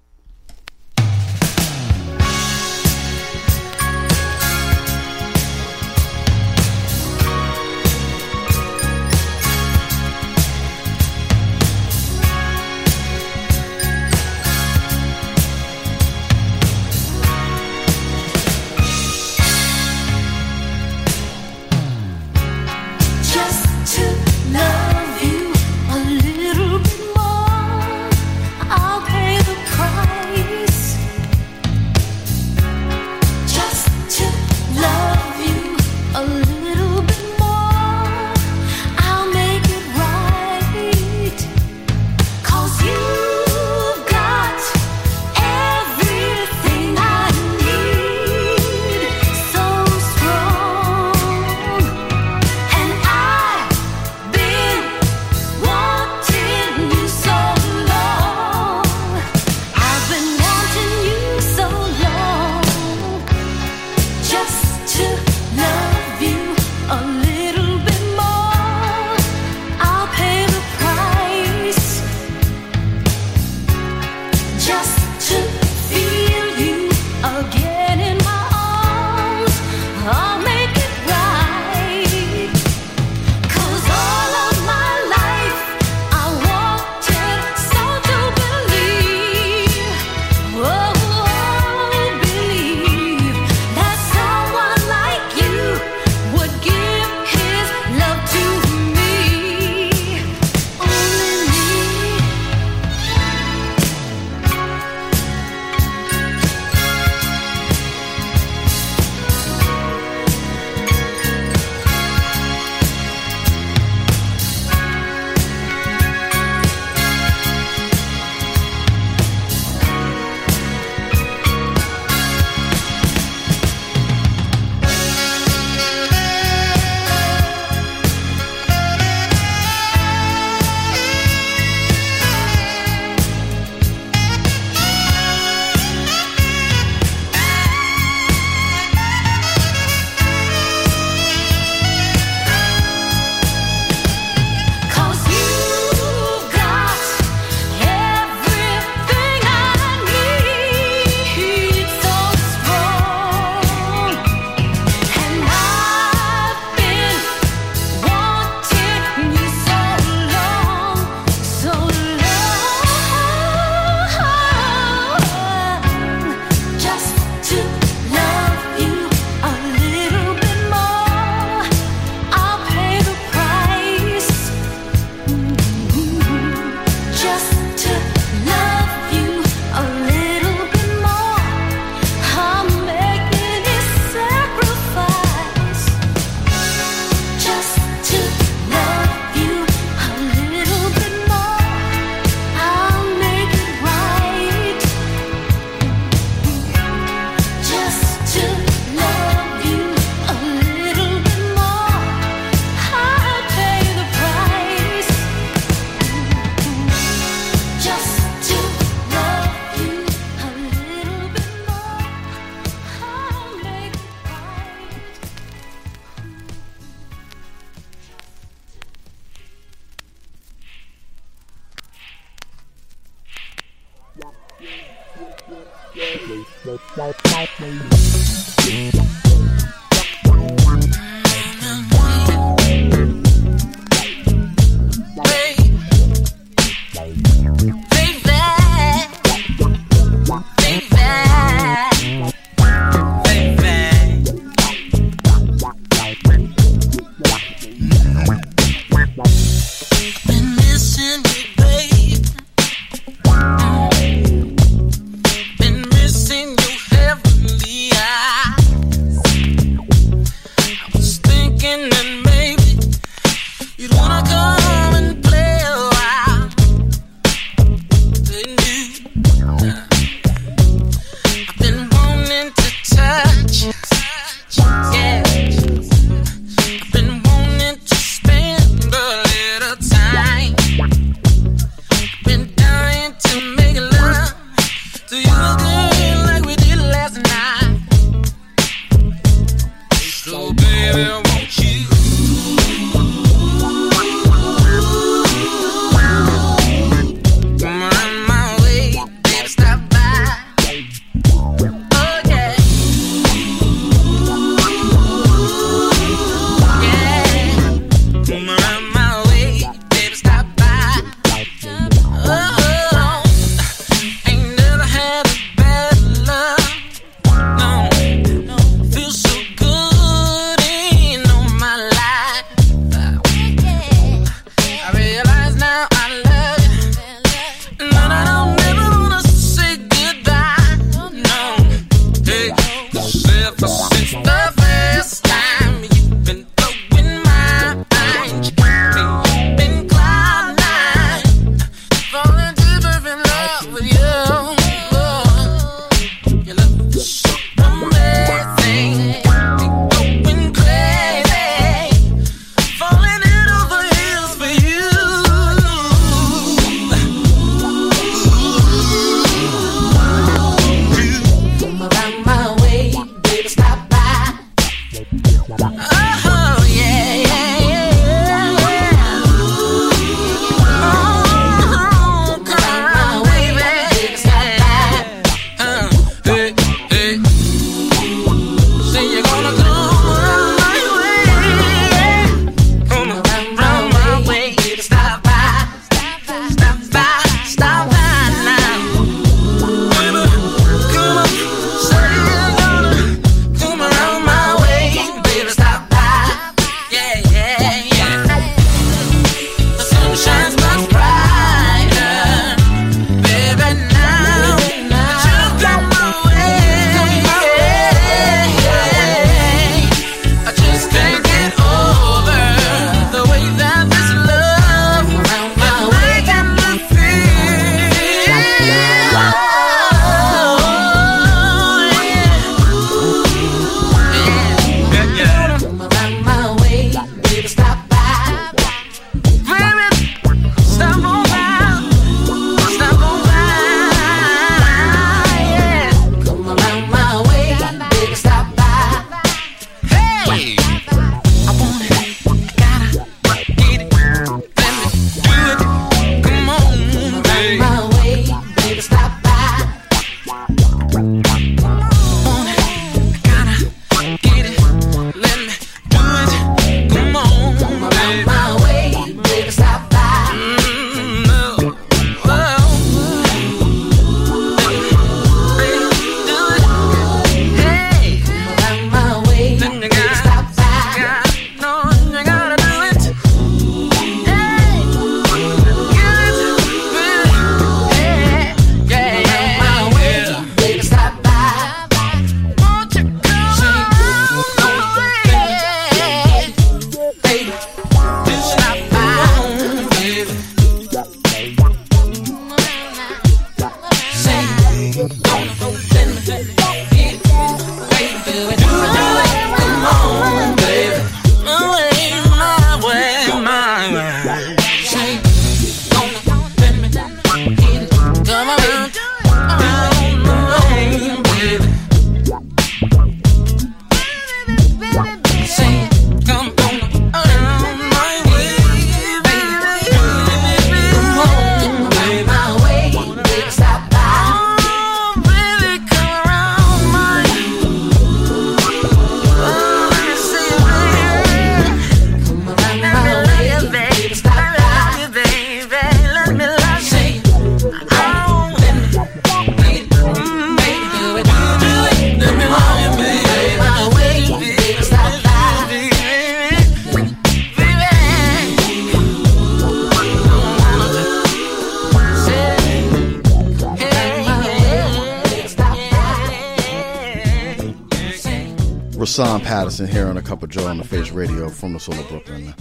Patterson here on a cup of Joe on the Face Radio from the Soul of Brooklyn,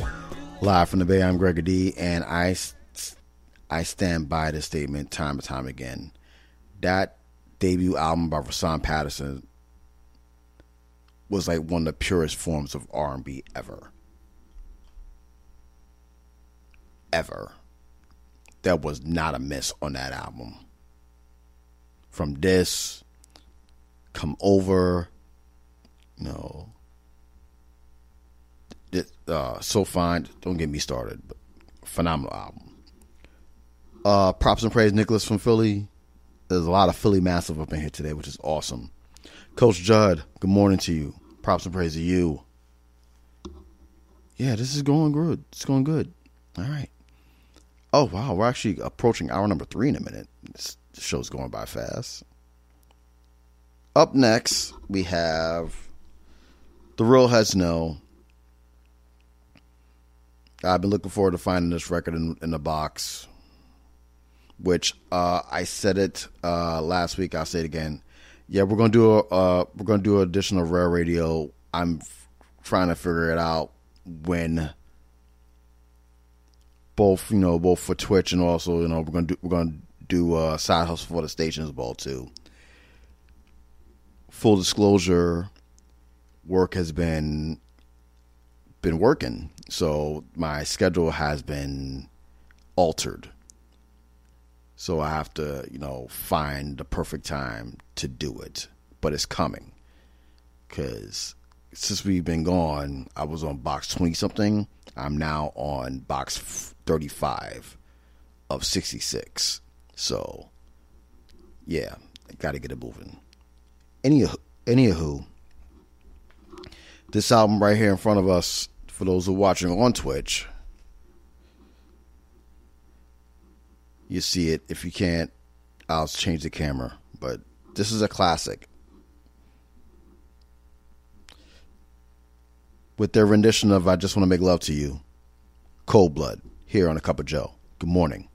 live from the Bay. I'm Greg J, and I I stand by this statement time and time again. That debut album by Rahsaan Patterson was like one of the purest forms of R&B ever. Ever. There was not a miss on that album. From this, come over, no. This, uh, so fine. Don't get me started. But phenomenal album. Uh, props and praise, Nicholas from Philly. There's a lot of Philly massive up in here today, which is awesome. Coach Judd, good morning to you. Props and praise to you. Yeah, this is going good. It's going good. All right. Oh wow, we're actually approaching hour number three in a minute. This show's going by fast. Up next, we have the real heads know. I've been looking forward to finding this record in, in the box, which uh, I said it uh, last week. I'll say it again. Yeah, we're gonna do a uh, we're gonna do an additional rare radio. I'm f- trying to figure it out when both you know both for Twitch and also you know we're gonna do we're gonna do a side hustle for the station as well too. Full disclosure, work has been been working, so my schedule has been altered. So I have to, you know, find the perfect time to do it, but it's coming. Cuz since we've been gone, I was on box 20 something. I'm now on box 35 of 66. So, yeah, got to get it moving. Any anywho, this album right here in front of us, for those who are watching on Twitch, you see it. If you can't, I'll change the camera. But this is a classic. With their rendition of I Just Want to Make Love to You, Cold Blood, here on A Cup of Joe. Good morning.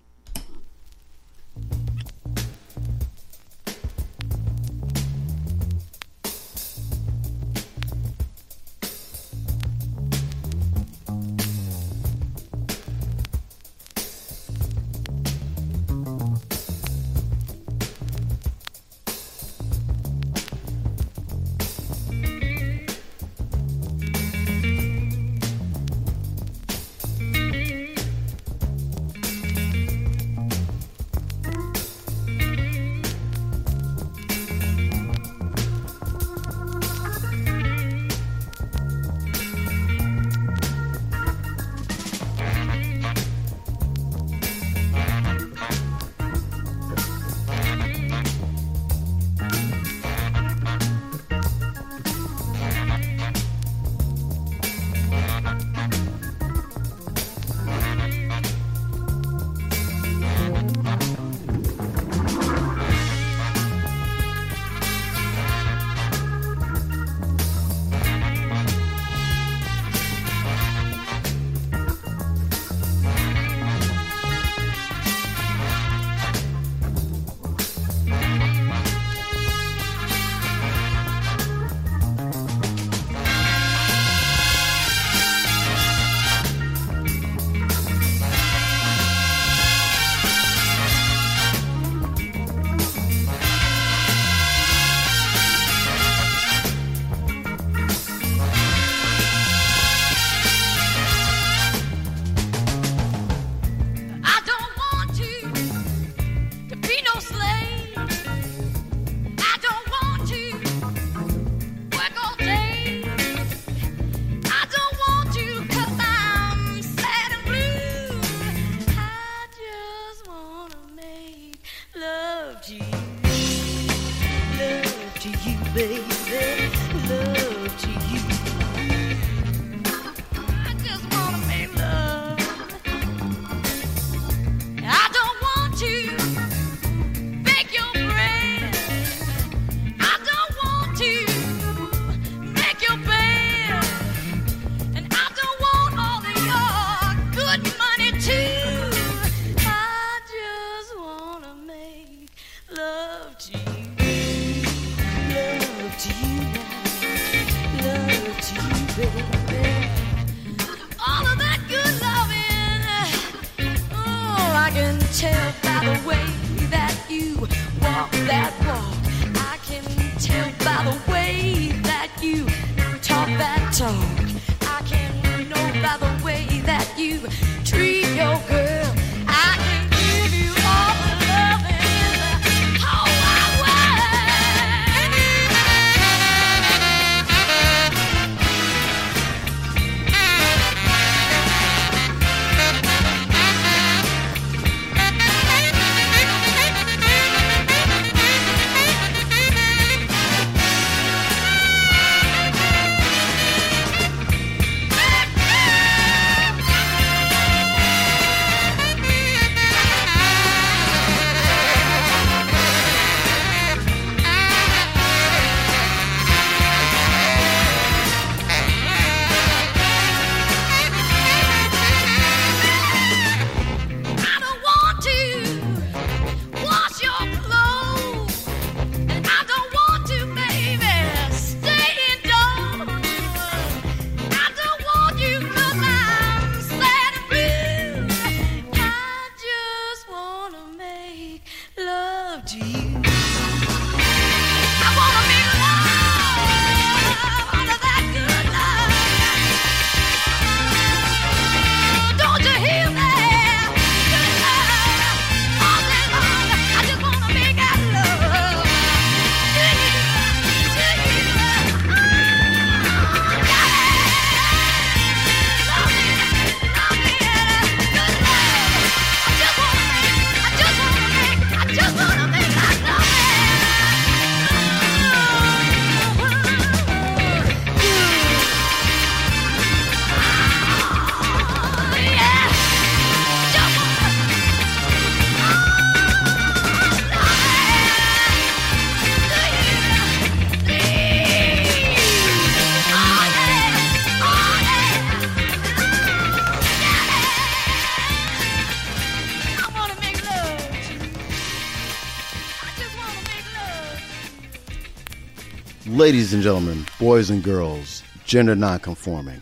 Ladies and gentlemen, boys and girls, gender non-conforming,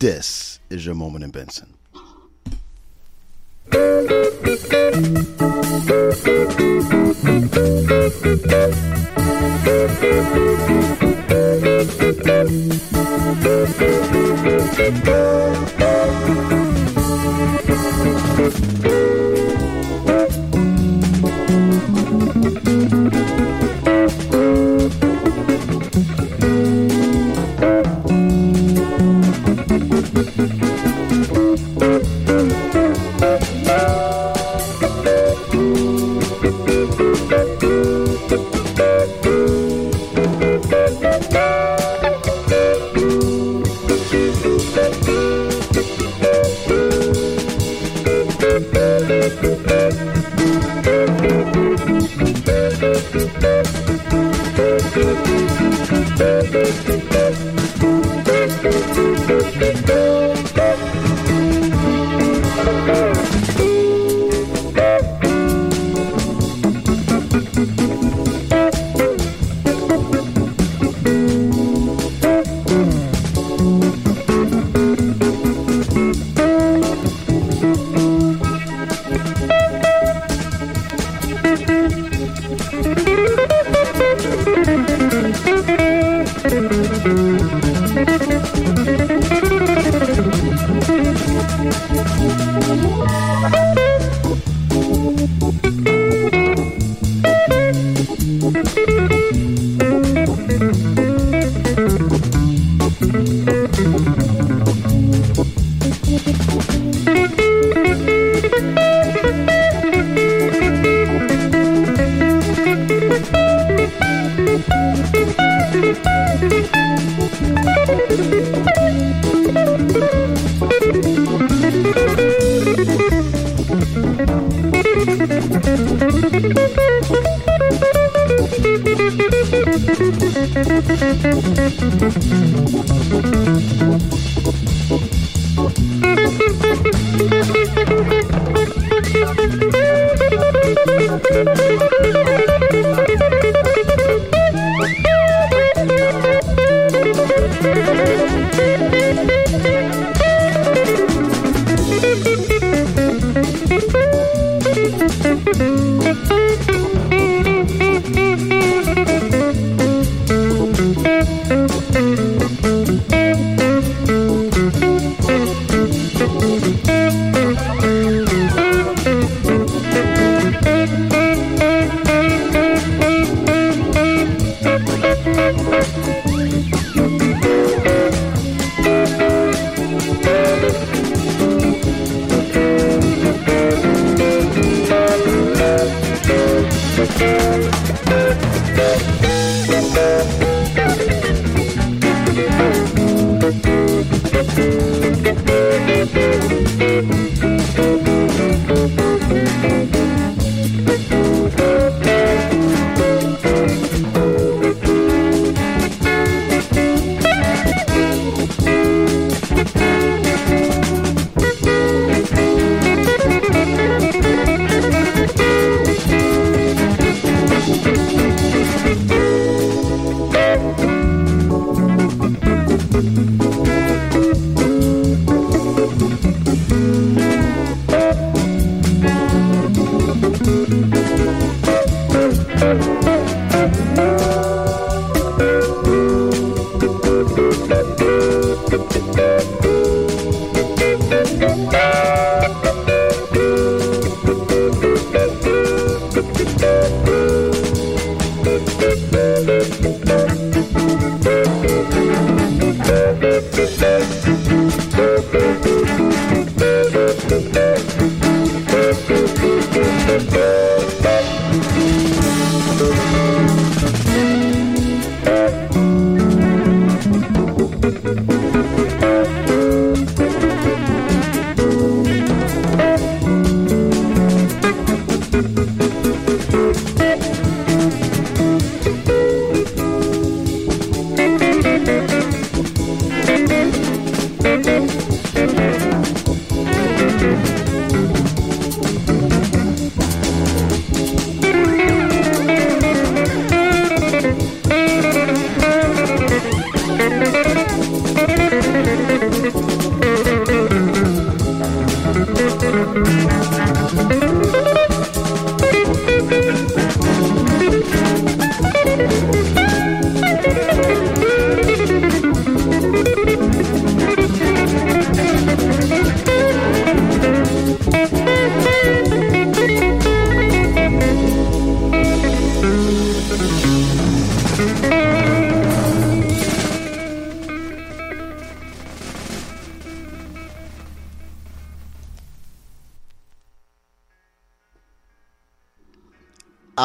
this is your moment in Benson.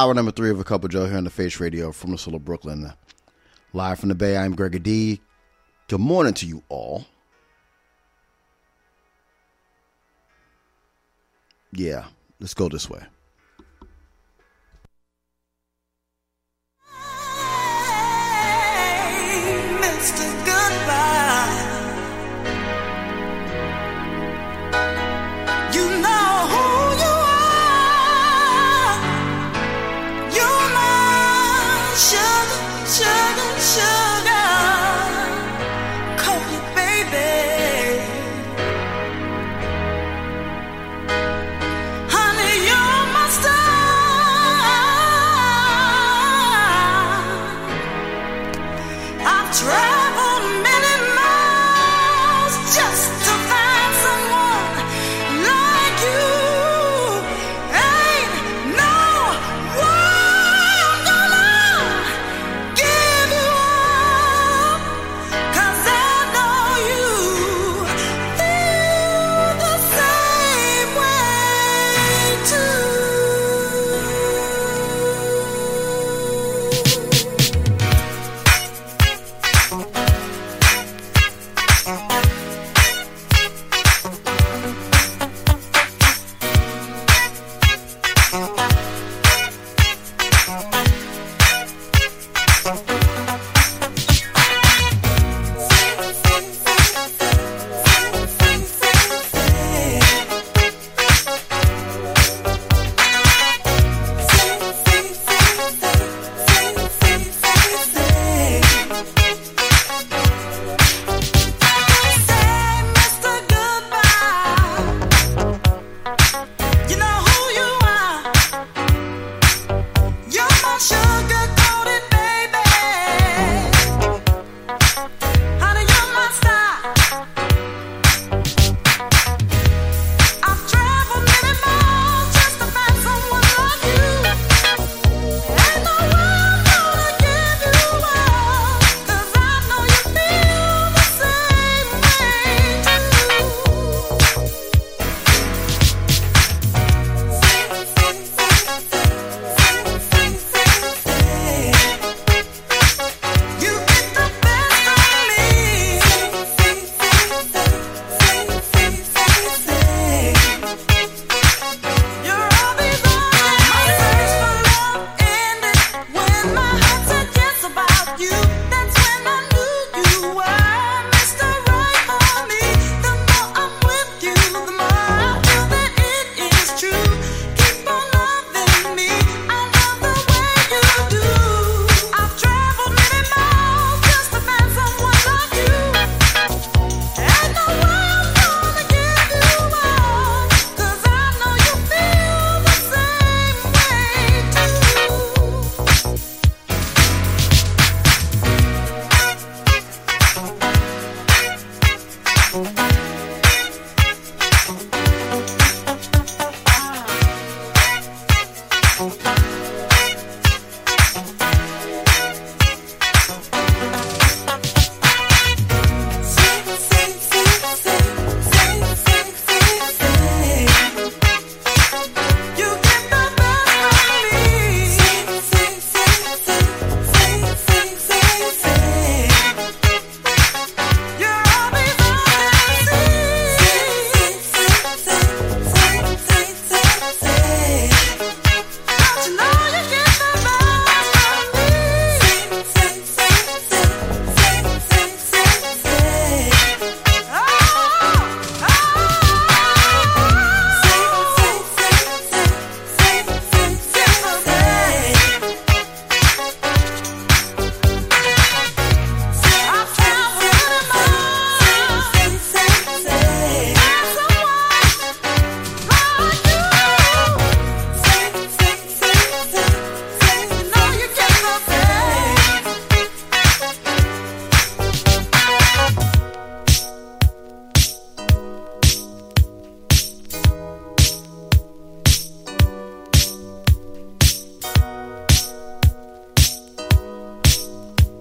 Hour number three of a Cup of Joe here on the Face Radio from the Soul of Brooklyn. Live from the Bay, I'm Greg J. Good morning to you all. Yeah, let's go this way.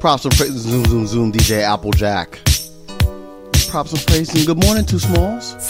props and praise. Zoom, zoom, zoom, DJ Applejack. Props and praise and good morning, Two Smalls.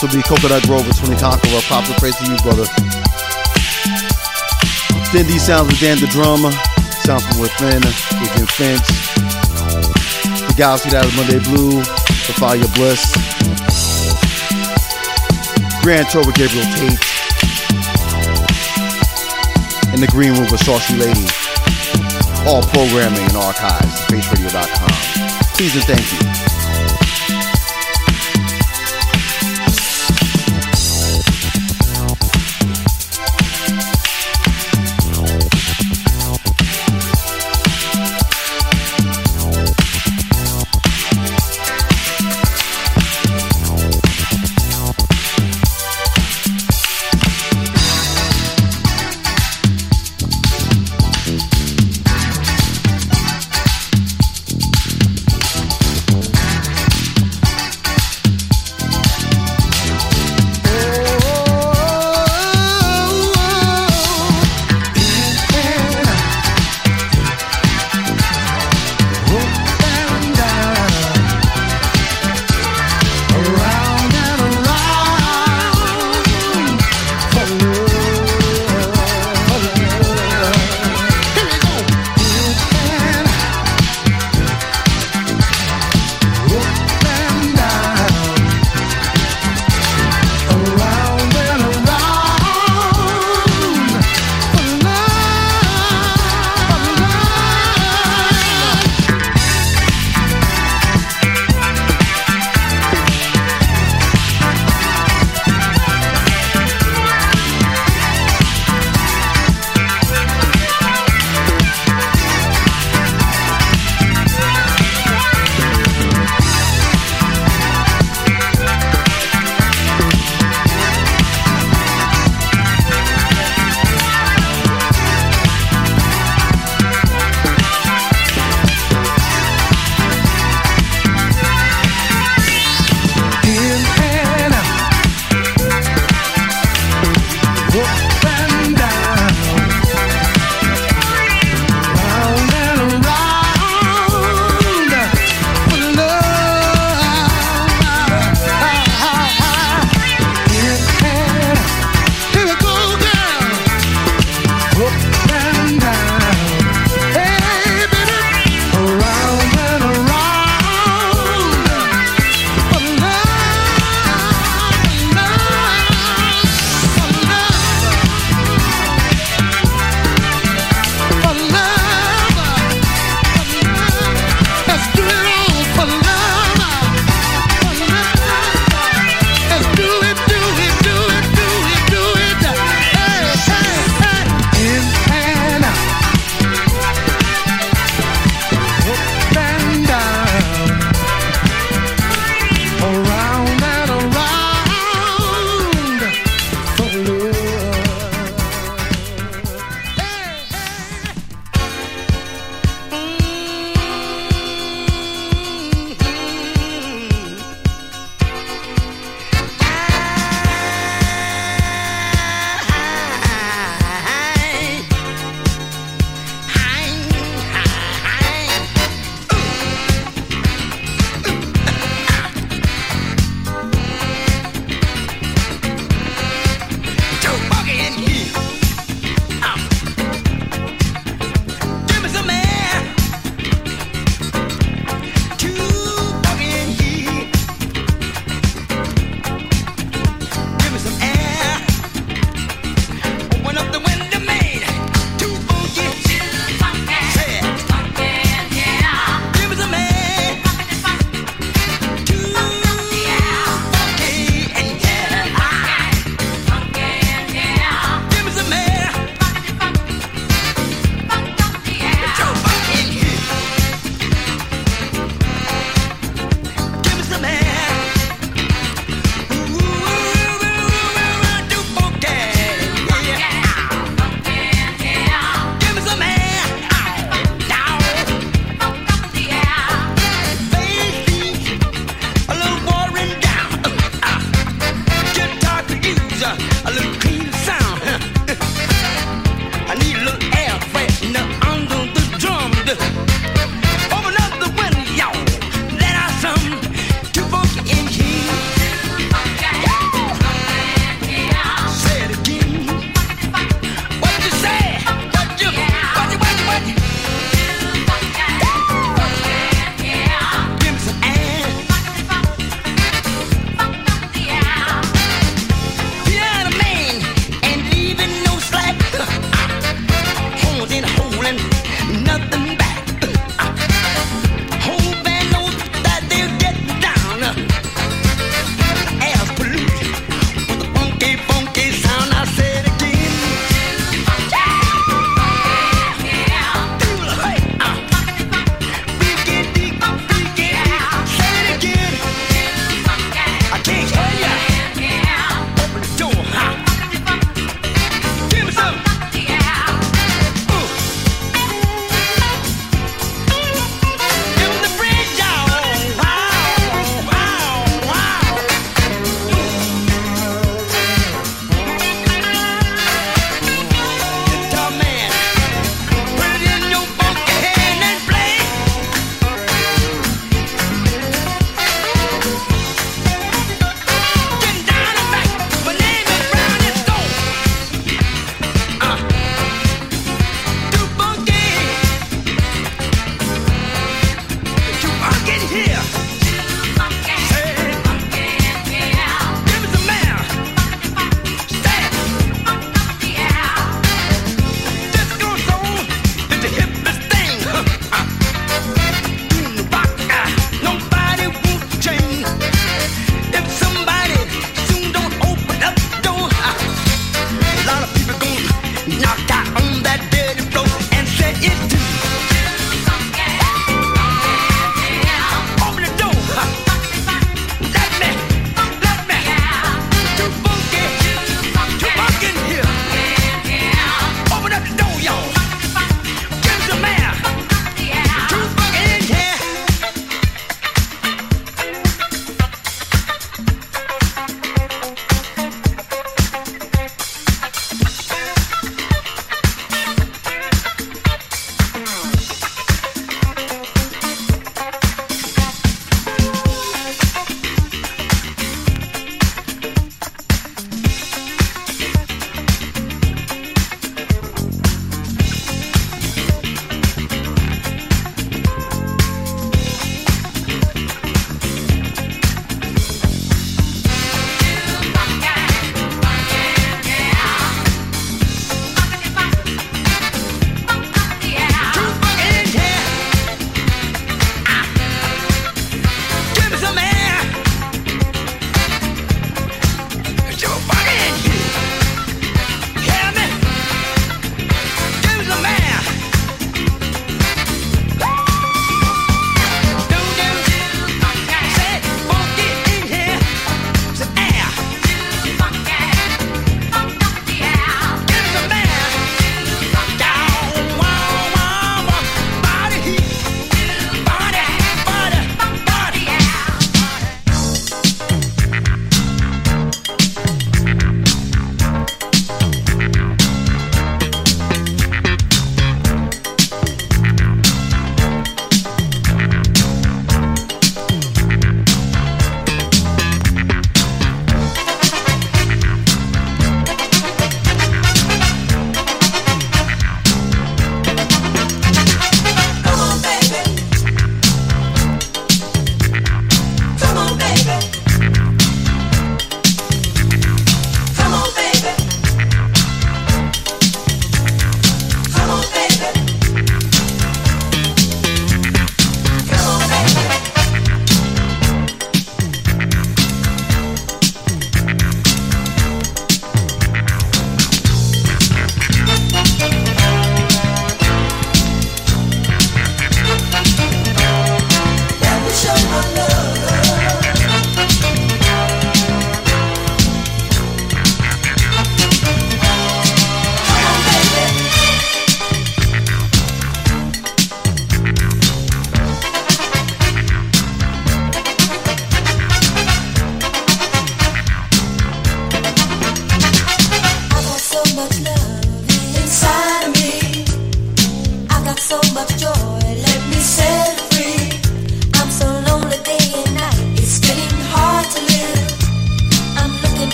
This will be Coconut Grove with Tony Conqueror. Popular praise to you, brother. Then these sounds with Dan the Drum. Sound from within. Within Fence. The Galaxy that is Monday Blue. The Fire Your Bliss. Grand Tour with Gabriel Tate. And the Green Room with Saucy Lady. All programming and archives at FaceRadio.com. Please and thank you.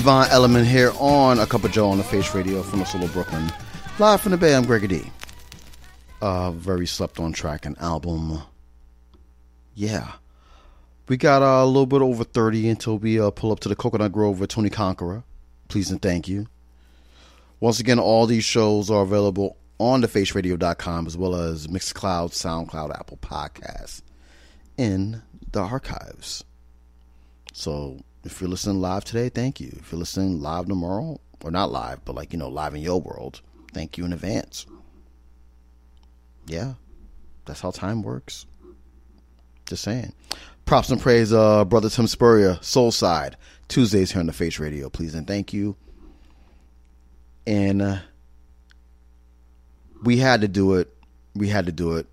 Yvonne Elliman here on A Cup of Joe on the Face Radio from the Soul of Brooklyn. Live from the Bay, I'm Greggy D. Uh, very slept on track and album. Yeah. We got uh, a little bit over 30 until we uh, pull up to the Coconut Grove with Tony Conqueror. Please and thank you. Once again, all these shows are available on thefaceradio.com as well as Mixcloud, SoundCloud, Apple Podcasts in the archives. So if you're listening live today, thank you. If you're listening live tomorrow, or not live, but like, you know, live in your world, thank you in advance. Yeah, that's how time works. Just saying. Props and praise, uh, brother Tim Spurrier, Soul Side, Tuesdays here on the Face Radio, please and thank you. And uh, we had to do it. We had to do it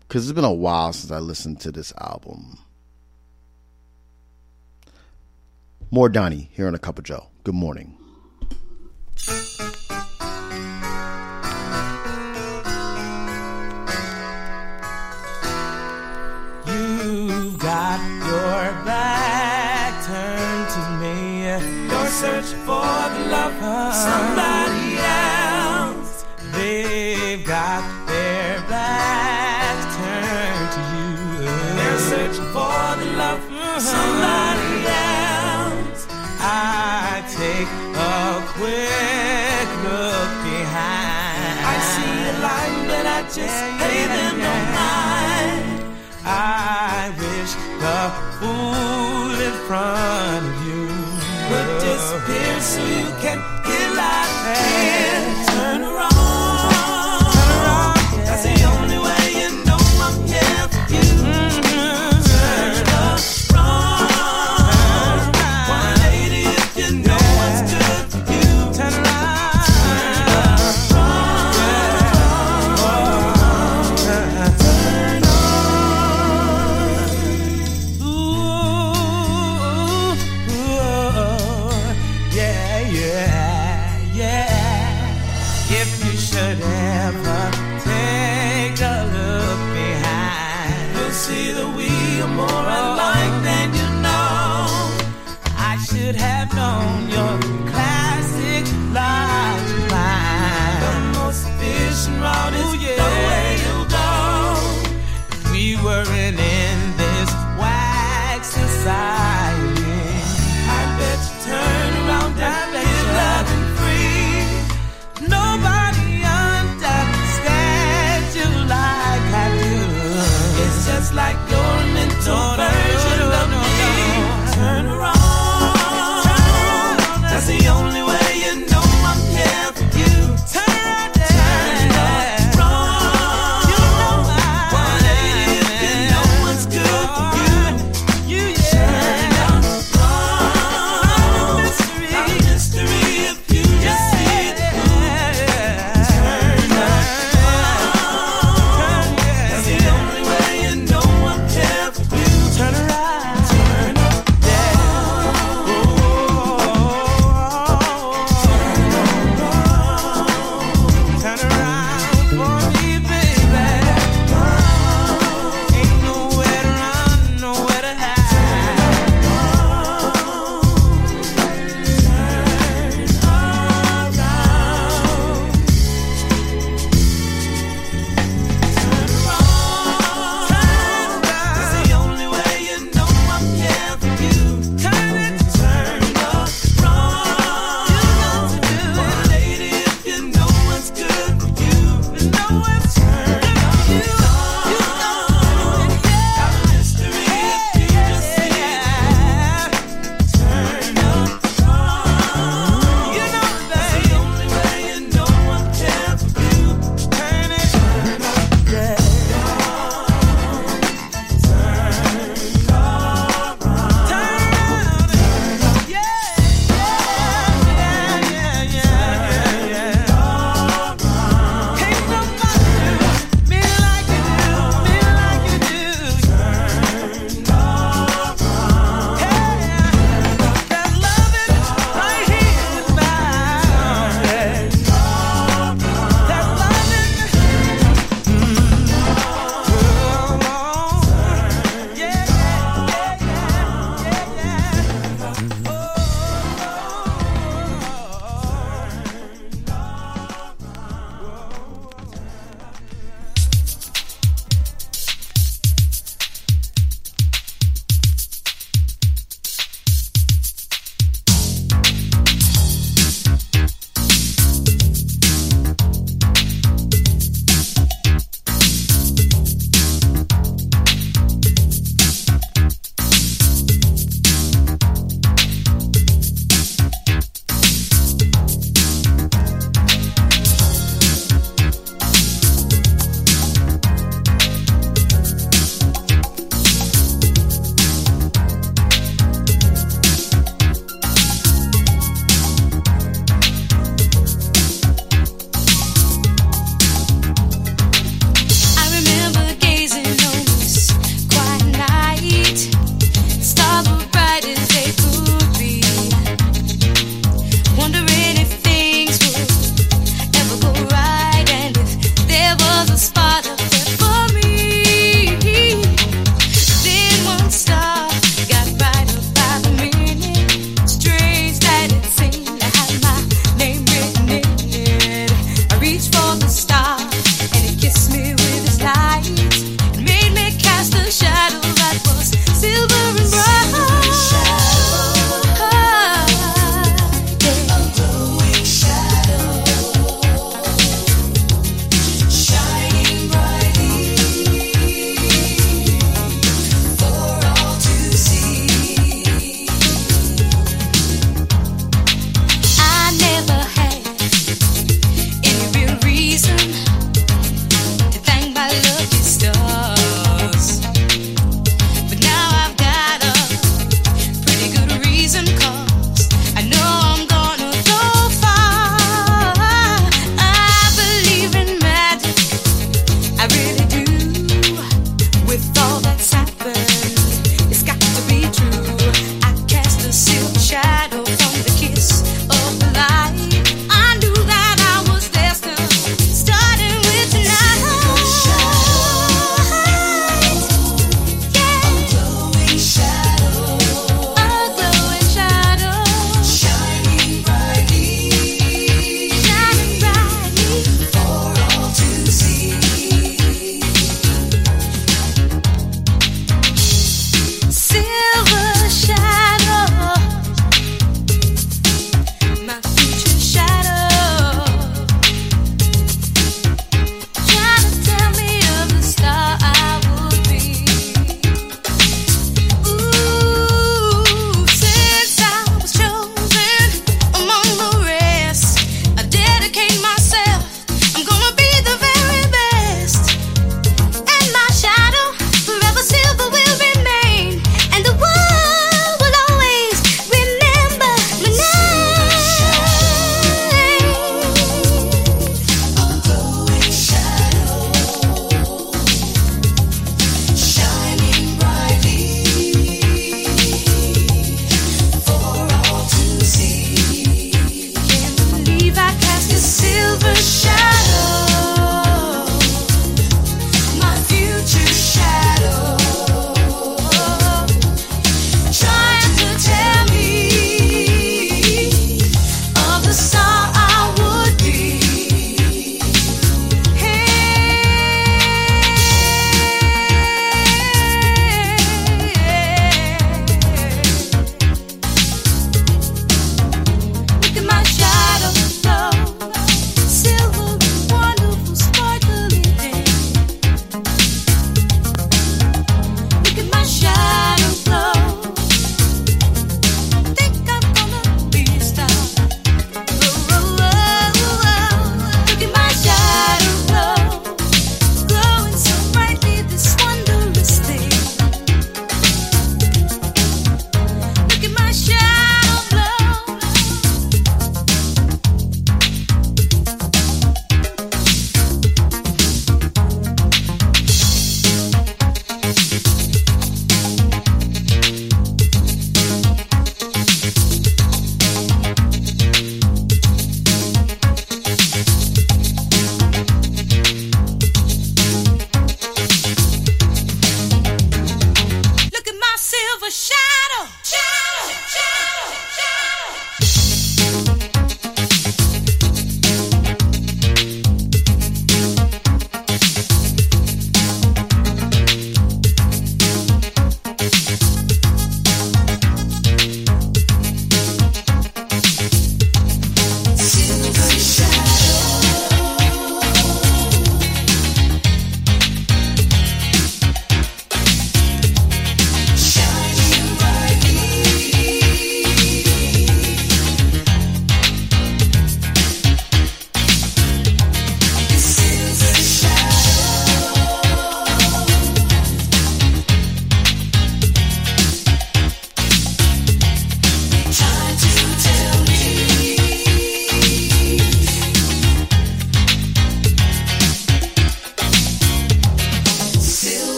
because it's been a while since I listened to this album. More Donnie here on a Cup of Joe. Good morning. You've got your back turned to me. You're searching for the love of somebody else. They've got their backs turned to you. They're searching for the love of somebody quick look behind. I see a line, but I just pay them no mind. I wish the fool in front of you would disappear so you can get out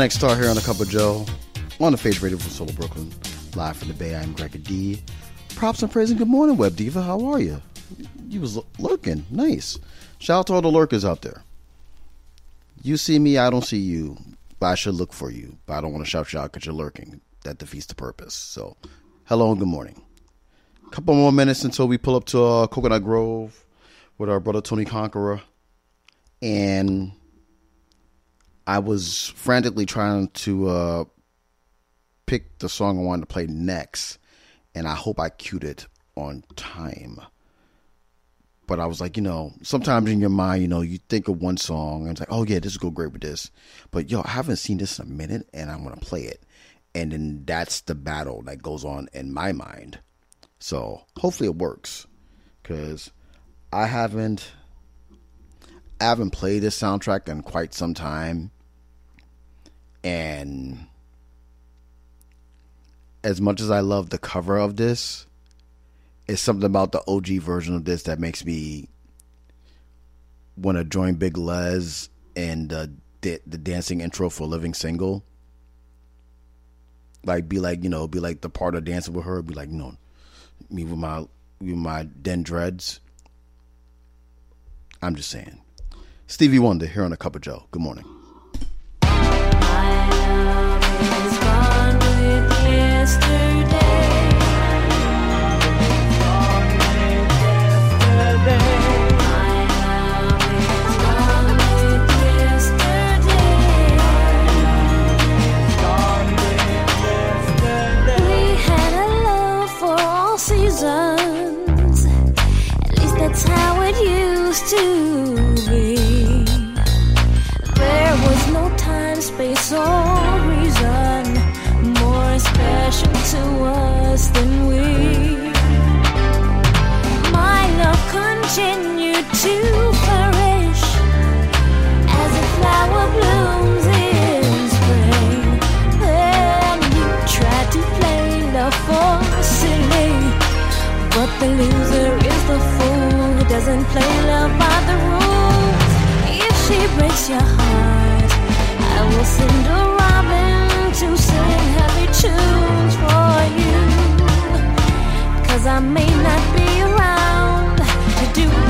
Atlantic Starr here on a Cup of Joe on the Face Radio from Soul of Brooklyn. Live from the Bay, I'm Gregor D. Props and praise and good morning, Web Diva. How are you? You was lurking. Nice. Shout out to all the lurkers out there. You see me, I don't see you. But I should look for you. But I don't want to shout you out because you're lurking. That defeats the purpose. So, hello and good morning. A couple more minutes until we pull up to uh, Coconut Grove with our brother Tony Conqueror. And I was frantically trying to uh, pick the song I wanted to play next, and I hope I cued it on time. But I was like, you know, sometimes in your mind, you know, you think of one song and it's like, oh yeah, this will go great with this. But yo, I haven't seen this in a minute, and I'm gonna play it, and then that's the battle that goes on in my mind. So hopefully it works, because I haven't, I haven't played this soundtrack in quite some time and as much as I love the cover of this, it's something about the OG version of this that makes me want to join Big Les and the the dancing intro for Living Single. Like be like you know be like the part of dancing with her. Be like know me with my with my den dreads. I'm just saying. Stevie Wonder here on a cup of Joe. Good morning. We had a love for all seasons. At least that's how it used to space, reason more special to us than we. My love continued to flourish as a flower blooms in spring. Then you tried to play love for silly, but the loser is the fool who doesn't play love by the rules. If she breaks your heart,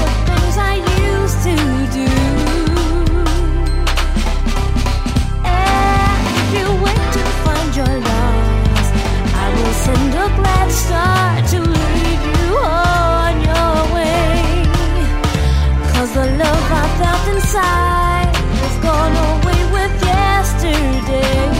the things I used to do. If you wait to find your lost, I will send a glad star to lead you on your way. The love I felt inside has gone away yesterday.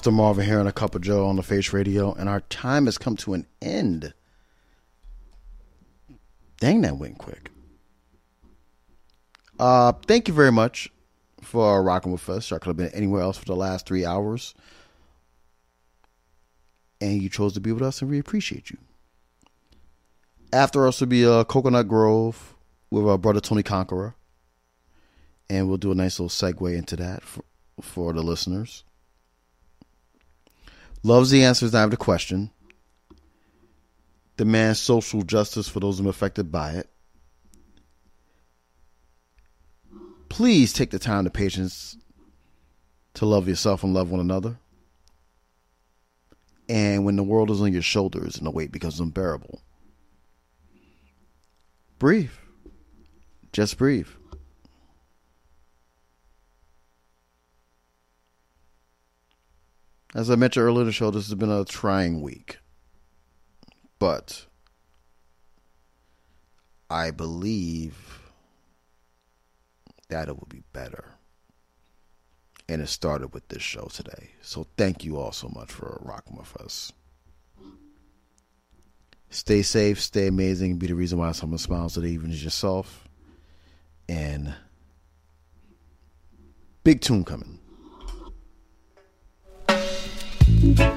Mr. Marvin here and a cup of Joe on the Face Radio, and our time has come to an end. Dang, that went quick. Uh, thank you very much for rocking with us. I could have been anywhere else for the last three hours, and you chose to be with us, and we appreciate you. After us will be uh, Coconut Grove with our brother Tony Conqueror, and we'll do a nice little segue into that for, for the listeners. Loves the answers, I have the question. Demands social justice for those affected by it. Please take the time, the patience to love yourself and love one another. And when the world is on your shoulders and the weight becomes unbearable, breathe. Just breathe. As I mentioned earlier in the show, this has been a trying week. But I believe that it will be better. And it started with this show today. So thank you all so much for rocking with us. Stay safe, stay amazing, be the reason why someone smiles today, even as yourself. And big tune coming. The